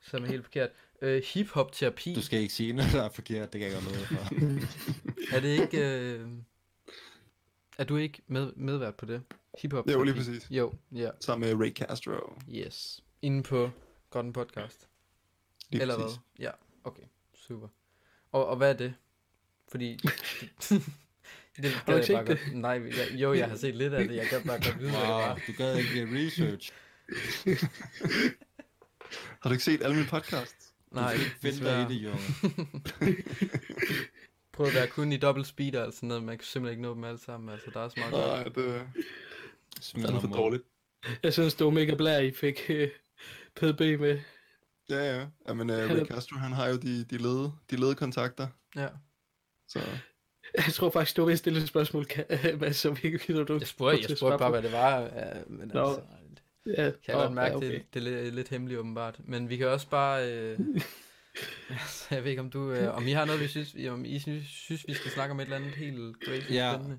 som er helt forkert. Øh, hip-hop-terapi, Du skal ikke sige noget, der er forkert, det kan jeg godt noget for. er det ikke, øh, er du ikke med, medvært på det? Hip-hop Jo, lige præcis. Jo, ja, Sammen med Ray Castro. yes. Inde på Godden Podcast. Lige Eller præcis. hvad? Ja, okay, super. Og, og hvad er det? Fordi... det du gad ikke jeg bare set godt. Nej, jeg, jo, jeg har set lidt af det. Jeg kan bare godt vide, det Wow, du gad ikke research. Har du ikke set alle mine podcasts? Nej, du ikke finde dig i det, Junge. Prøv at være kun i dobbelt speed og sådan noget. Man kan simpelthen ikke nå dem alle sammen. Altså, der er så meget godt. Nej, det er Smider fandme for dårligt. Jeg synes, det var mega blær, I fik øh, PDB med. Ja, ja. Jamen, uh, Han Rick er- Castro, han har jo de, de, lede, de lede kontakter. Ja. Så Jeg tror faktisk, du var ved at stille et spørgsmål, Mads, så vi kan du Jeg spurgte, jeg spurgte bare, hvad det var. Ja, men Nå. altså, Ja, kan jeg godt Åh, mærke, ja, okay. det, det er lidt, lidt hemmeligt åbenbart. Men vi kan også bare... Øh, altså, jeg ved ikke, om du... Øh, om I har noget, vi synes, om I synes, synes, vi skal snakke om et eller andet helt crazy Ja. spændende.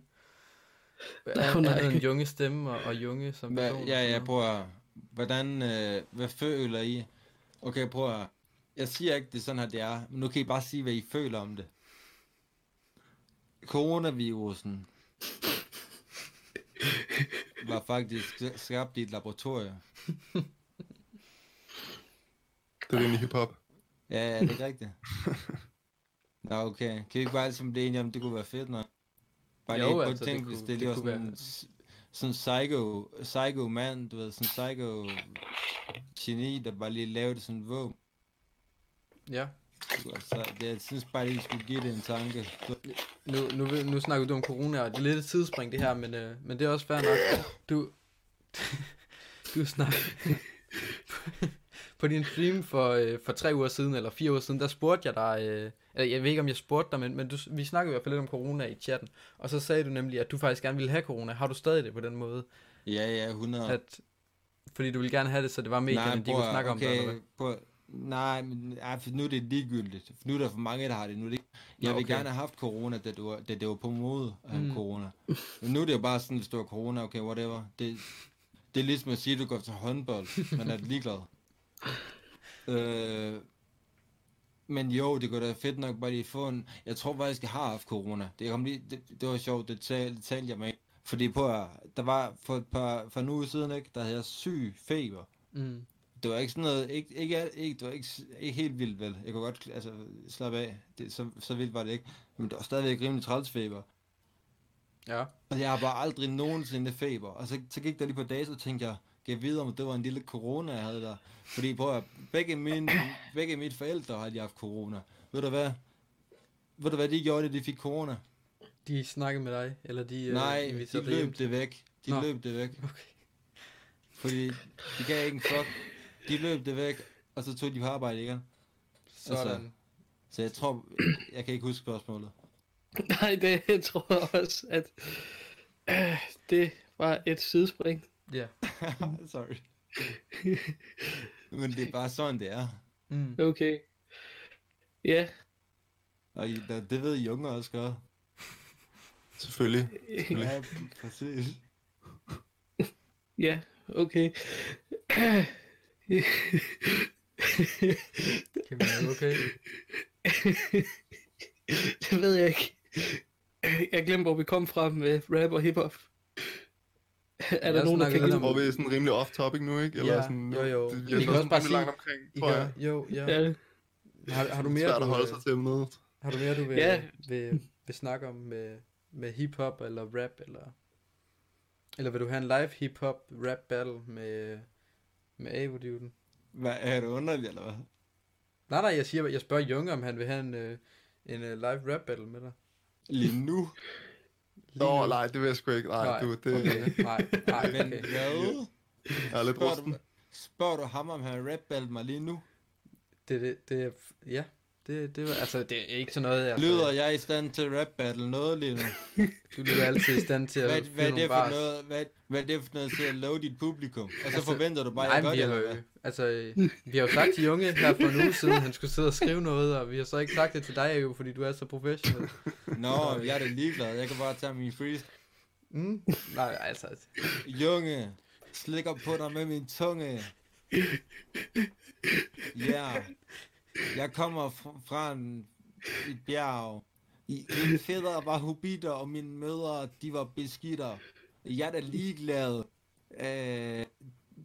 Andet nej. end junge stemme og, og junge som Hvad, person. ja, ja, prøv at... Hvordan... Øh, hvad føler I? Okay, prøv at... Jeg siger ikke, det er sådan her, det er. Men nu kan I bare sige, hvad I føler om det. Coronavirusen var faktisk skabt i et laboratorium. det er rimelig hiphop. Ja, ja, det er rigtigt. Nå, okay. Kan vi ikke bare sammen blive enige om, det kunne være fedt nok? Bare Jo, lige altså, det tænke, hvis det det lige var sådan, være- sådan psycho, psycho mand, du ved, sådan psycho geni, der bare lige lavede sådan en våben. Ja. Så det, jeg synes bare, lige, skulle give det en tanke. Nu, nu, nu snakker du om corona, og det er lidt et tidsspring det her, men, øh, men det er også fair nok. Du, du snakker... på din stream for, øh, for tre uger siden, eller fire uger siden, der spurgte jeg dig, øh, eller jeg ved ikke om jeg spurgte dig, men, men du, vi snakkede i hvert fald lidt om corona i chatten, og så sagde du nemlig, at du faktisk gerne ville have corona. Har du stadig det på den måde? Ja, ja, 100. At, fordi du ville gerne have det, så det var medierne, de kunne snakke om det, okay, eller hvad? prøv, nej, men ej, for nu er det ligegyldigt. For nu er der for mange, der har det. Nu er det ikke, jeg vil okay. gerne have haft corona, da det var, da det var på mode at have Mm. corona. Men nu er det jo bare sådan, hvis du har corona, okay, whatever. Det, det er ligesom at sige, at du går til håndbold, man er ligeglad. øh, men jo, det kunne da fedt nok bare lige få en... Jeg tror faktisk, jeg har haft corona. Det, kom lige, det, det var sjovt, det, tal, det talte jeg med. Fordi på, der var for et par for en uge siden, ikke, der havde jeg syg feber. Mm. Det var ikke sådan noget, ikke, ikke, ikke, det var ikke, ikke helt vildt vel. Jeg kunne godt altså, slappe af, det, så, så vildt var det ikke. Men det var stadigvæk rimelig træls feber. Ja. Og jeg har bare aldrig nogensinde feber. Og så, så gik der lige på dage, så tænkte jeg, kan jeg vide, om det var en lille corona, jeg havde der. Fordi prøv at, begge mine, begge mine forældre har de haft corona. Ved du hvad? Ved du hvad de gjorde, da de fik corona? De snakkede med dig, eller de øh, Nej, inviterede de løb det væk. De Nå. løb det væk. Okay. Fordi de gav ikke en fuck. De løb det væk, og så tog de på arbejde igen. Sådan. Altså, Så jeg tror, jeg kan ikke huske spørgsmålet. Nej, det jeg tror jeg også, at øh, det var et sidespring. Ja. Sorry. Men det er bare sådan, det er. Mm. Okay. Ja, Og I, det, det ved I unge også godt. Selvfølgelig. Ja, præcis. ja, okay. Kan vi være okay? det ved jeg ikke. Jeg glemte, hvor vi kom fra med rap og hiphop. Er der Jeg nogen, der kan om- Hvor vi er sådan rimelig off-topic nu, ikke? Eller Ja, sådan, jo, jo. Det, Vi vi kan er også bare sige- langt omkring, I tror jeg. jo, ja. Ja, Har, har du Det mere, er svært du, at holde sig til emnet. har du mere, du vil, Ja. vil, vil snakke om med, med hiphop eller rap, eller, eller vil du have en live hiphop rap battle med, med Avoduden? Hvad, er det underligt, eller hvad? Nej, nej, jeg siger, jeg spørger Junge, om han vil have en, øh, en uh, live rap battle med dig. Lige nu? Lige Nå, nu. nej, det vil jeg sgu ikke. Nej, Nej, du, det Okay, nej, nej, Men okay. hvad? jeg er lidt Spørger du, spørger du ham, om han rap battle mig lige nu? Det, det, det, er- ja, det, det, var, altså, det er ikke sådan noget, altså, Lyder jeg i stand til rap battle noget lige nu? du lyder altid i stand til at Hvad, hvad, er det for bars. noget, hvad, hvad er det for noget til at love dit publikum? Og så Altså, forventer du bare, Nej, at jeg gør vi det, har, eller hvad? altså, øh, vi har jo sagt til Junge her for en uge siden, han skulle sidde og skrive noget, og vi har så ikke sagt det til dig jo, fordi du er så professionel. Nå, jeg er da ligeglad. Jeg kan bare tage min freeze. Mm? Nej, altså, Junge, slikker på dig med min tunge. Ja, jeg kommer fr- fra en, et bjerg. I, mine fædre var hobitter, og mine mødre, de var beskitter. Jeg er da ligeglad. Øh,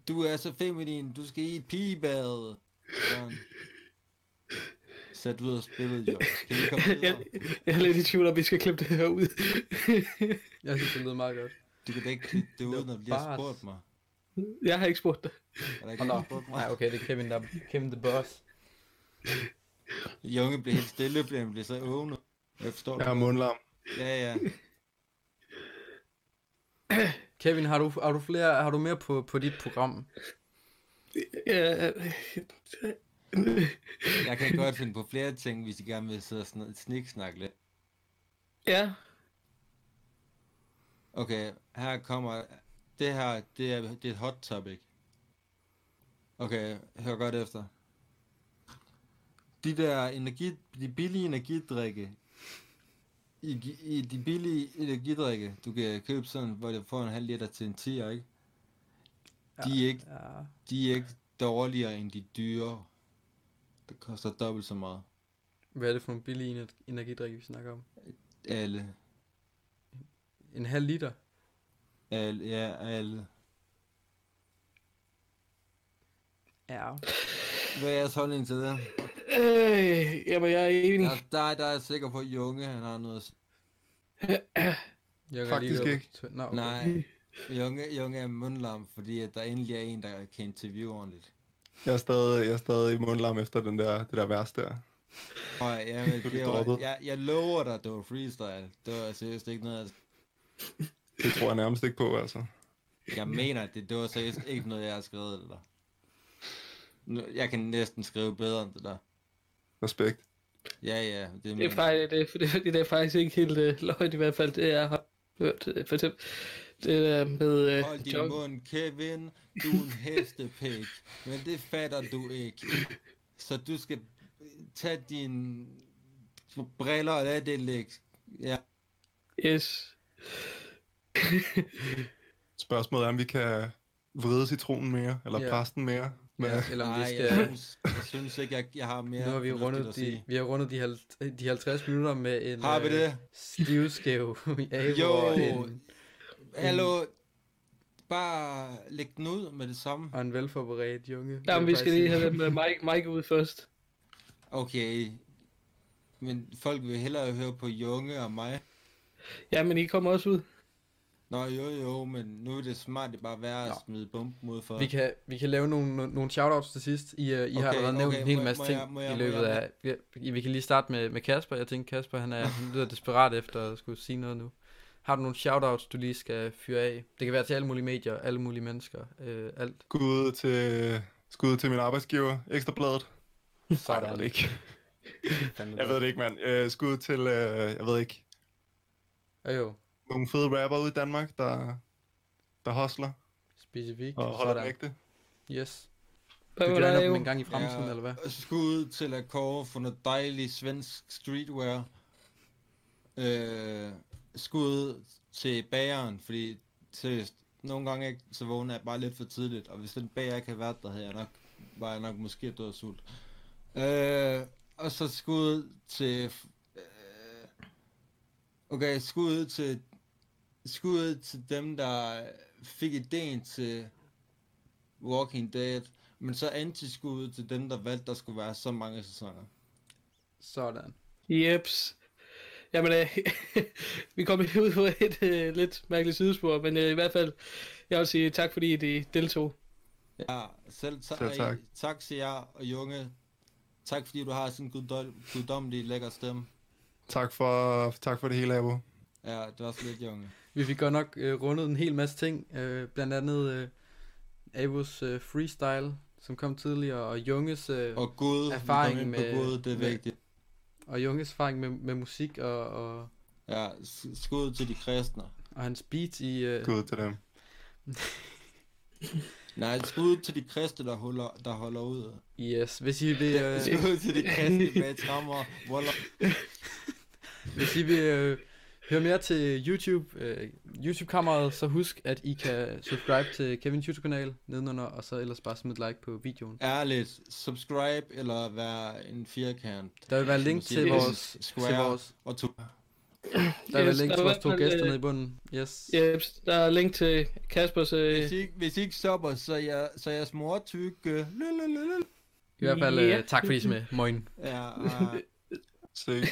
du er så feminin, du skal i et pigebad. Sådan. Sæt ud af spillet, jo. Kan vi komme jeg, videre? jeg er lidt i tvivl om, vi skal klippe det her ud. jeg synes, det lyder meget godt. Du kan da ikke klippe det ud, når du lige har spurgt mig. Jeg har ikke spurgt dig. Der spurgte Nej, okay, det er Kevin, der Kevin the boss. Junge bliver helt stille, bliver han bliver så åbnet. Jeg forstår Jeg har det. mundlarm. Ja, ja. Kevin, har du, har du flere, har du mere på, på dit program? Ja, Jeg kan godt finde på flere ting, hvis I gerne vil sidde og sn- sniksnakke lidt. ja, Okay, her kommer... Det her, det er, det er et hot topic. Okay, hør godt efter. De der energi, de billige energidrikke, i, i de billige energidrikke, du kan købe sådan, hvor du får en halv liter til en 10, ikke? De er ikke, Ja. de er ikke dårligere end de dyre. Det koster dobbelt så meget. Hvad er det for en billig ener- energidrik, vi snakker om? Alle. En halv liter? Alle, ja, alle. Ja. Hvad er jeres holdning til det? Øh, jamen jeg er enig. Ja, der, der er jeg sikker på, at Junge, han har noget at s- Jeg Faktisk ikke. Nå, okay. Nej, Junge, Junge er mundlam, fordi at der endelig er en, der kan interviewe ordentligt. Jeg er stadig, jeg er stadig i mundlarm efter den der, det der vers der. Og ja, men Du det er var, jeg, jeg lover dig, det var freestyle. Det var seriøst ikke noget, jeg, Det tror jeg nærmest ikke på, altså. jeg mener, det, det var seriøst ikke noget, jeg har skrevet der. Nu- Jeg kan næsten skrive bedre end det der. Respekt. Ja, ja, det er, Det er faktisk, det, er- det, er- det er faktisk ikke helt uh, løgn i hvert fald, det jeg har hørt. øh, For eksempel det der med uh, Hold din jog. mund, Kevin. Du er en hestepæk. Men det fatter du ikke. Så du skal tage dine briller og lade det ligge. Ja. Yes. Spørgsmålet er, om vi kan vride citronen mere, eller Ja. presse den mere. Men, Ja, eller om Nej, vi jeg skal... synes, jeg synes ikke, jeg, jeg har mere Nu har vi rundet de, vi har rundet de, halv, de 50 minutter med en Har vi øh, det? stivskæv Avo Jo. en, Hallo, bare læg den ud med det samme. og en velforberedt junge. Jamen, jeg vi skal lige have dem med Mike, Mike ud først. Okay. Men folk vil hellere høre på Junge og mig. Ja, men I kommer også ud. Nå jo jo, men nu er det smart, det bare være at Nå. smide bomben ud for. Vi kan, vi kan lave nogle, nogle- shoutouts til sidst. I, uh, I har Okay, allerede nævnt okay, en hel må- masse må ting jeg- må jeg- i må løbet jeg- af... Vi, vi kan lige starte med, med Kasper. Jeg tænker, Kasper han, er, han lyder desperat efter at skulle sige noget nu. Har du nogle shoutouts, du lige skal fyre af? Det kan være til alle mulige medier, alle mulige mennesker, øh, alt. Skud til, skud til min arbejdsgiver, Ekstrabladet. Nej, jeg ved det ikke. Jeg ved det ikke, mand. Øh, skud til, øh, jeg ved ikke, Ja, jo, nogle fede rapper ude i Danmark, der, der hustler specifikt. og holder Sådan. ægte. Yes. Du var joiner der, dem jo? en gang i fremtiden, Ja. eller hvad? Skud til at Kåre for noget dejlig svensk streetwear. Øh, skud til bageren, fordi seriøst, nogle gange ikke, så vågner jeg bare lidt for tidligt, og hvis den bager ikke havde været der, havde jeg nok, var jeg nok måske død af sult. Øh, og så skud til, øh, okay, skud til, skud til dem, der fik ideen til Walking Dead, men så antiskud til dem, der valgte, der skulle være så mange sæsoner. Sådan. Jeps. Jamen, øh, vi kommer ud på et øh, lidt mærkeligt sidespor, men øh, i hvert fald, jeg vil sige tak, fordi I deltog. Ja, selv, ta- Selv tak. tak til jer og Junge. Tak fordi du har sådan en guddom, guddommelig lækker stemme. Tak for, tak for det hele, Abo. Ja, det var også lidt, Junge. Vi fik godt nok øh, rundet en hel masse ting, øh, blandt andet øh, Avos øh, freestyle, som kom tidligere, og Junges, øh, og, Gud, vi Erfaring kom ind med- på Gud, det er med- vigtigt. og Junges erfaring med, med musik og, og, Ja, skud til de kristne. og hans beats i... Øh, Skud til dem. Nej, skud til de kristne, der holder, der holder ud. yes, hvis I vil, øh, Skud til de kristne bag trammer. Hvis I vil øh, høre mere til YouTube, øh, YouTube-kammeret, så husk, at I kan subscribe til Kevins YouTube-kanal nedenunder, og så ellers bare smide et like på videoen. Ærligt, subscribe eller være en firkant. Der vil være link til vores, Square til vores og to. der være Yes, link til er vores to gæster øh, nede i bunden. Yes. Jeps, der er link til Kaspers... Øh, Hvis I, ikke- hvis I ikke stopper, så er, jeg, så er jeres mor tykke. I hvert fald, Ja. øh, tak fordi I er med. Moin. Ja, uh, Se.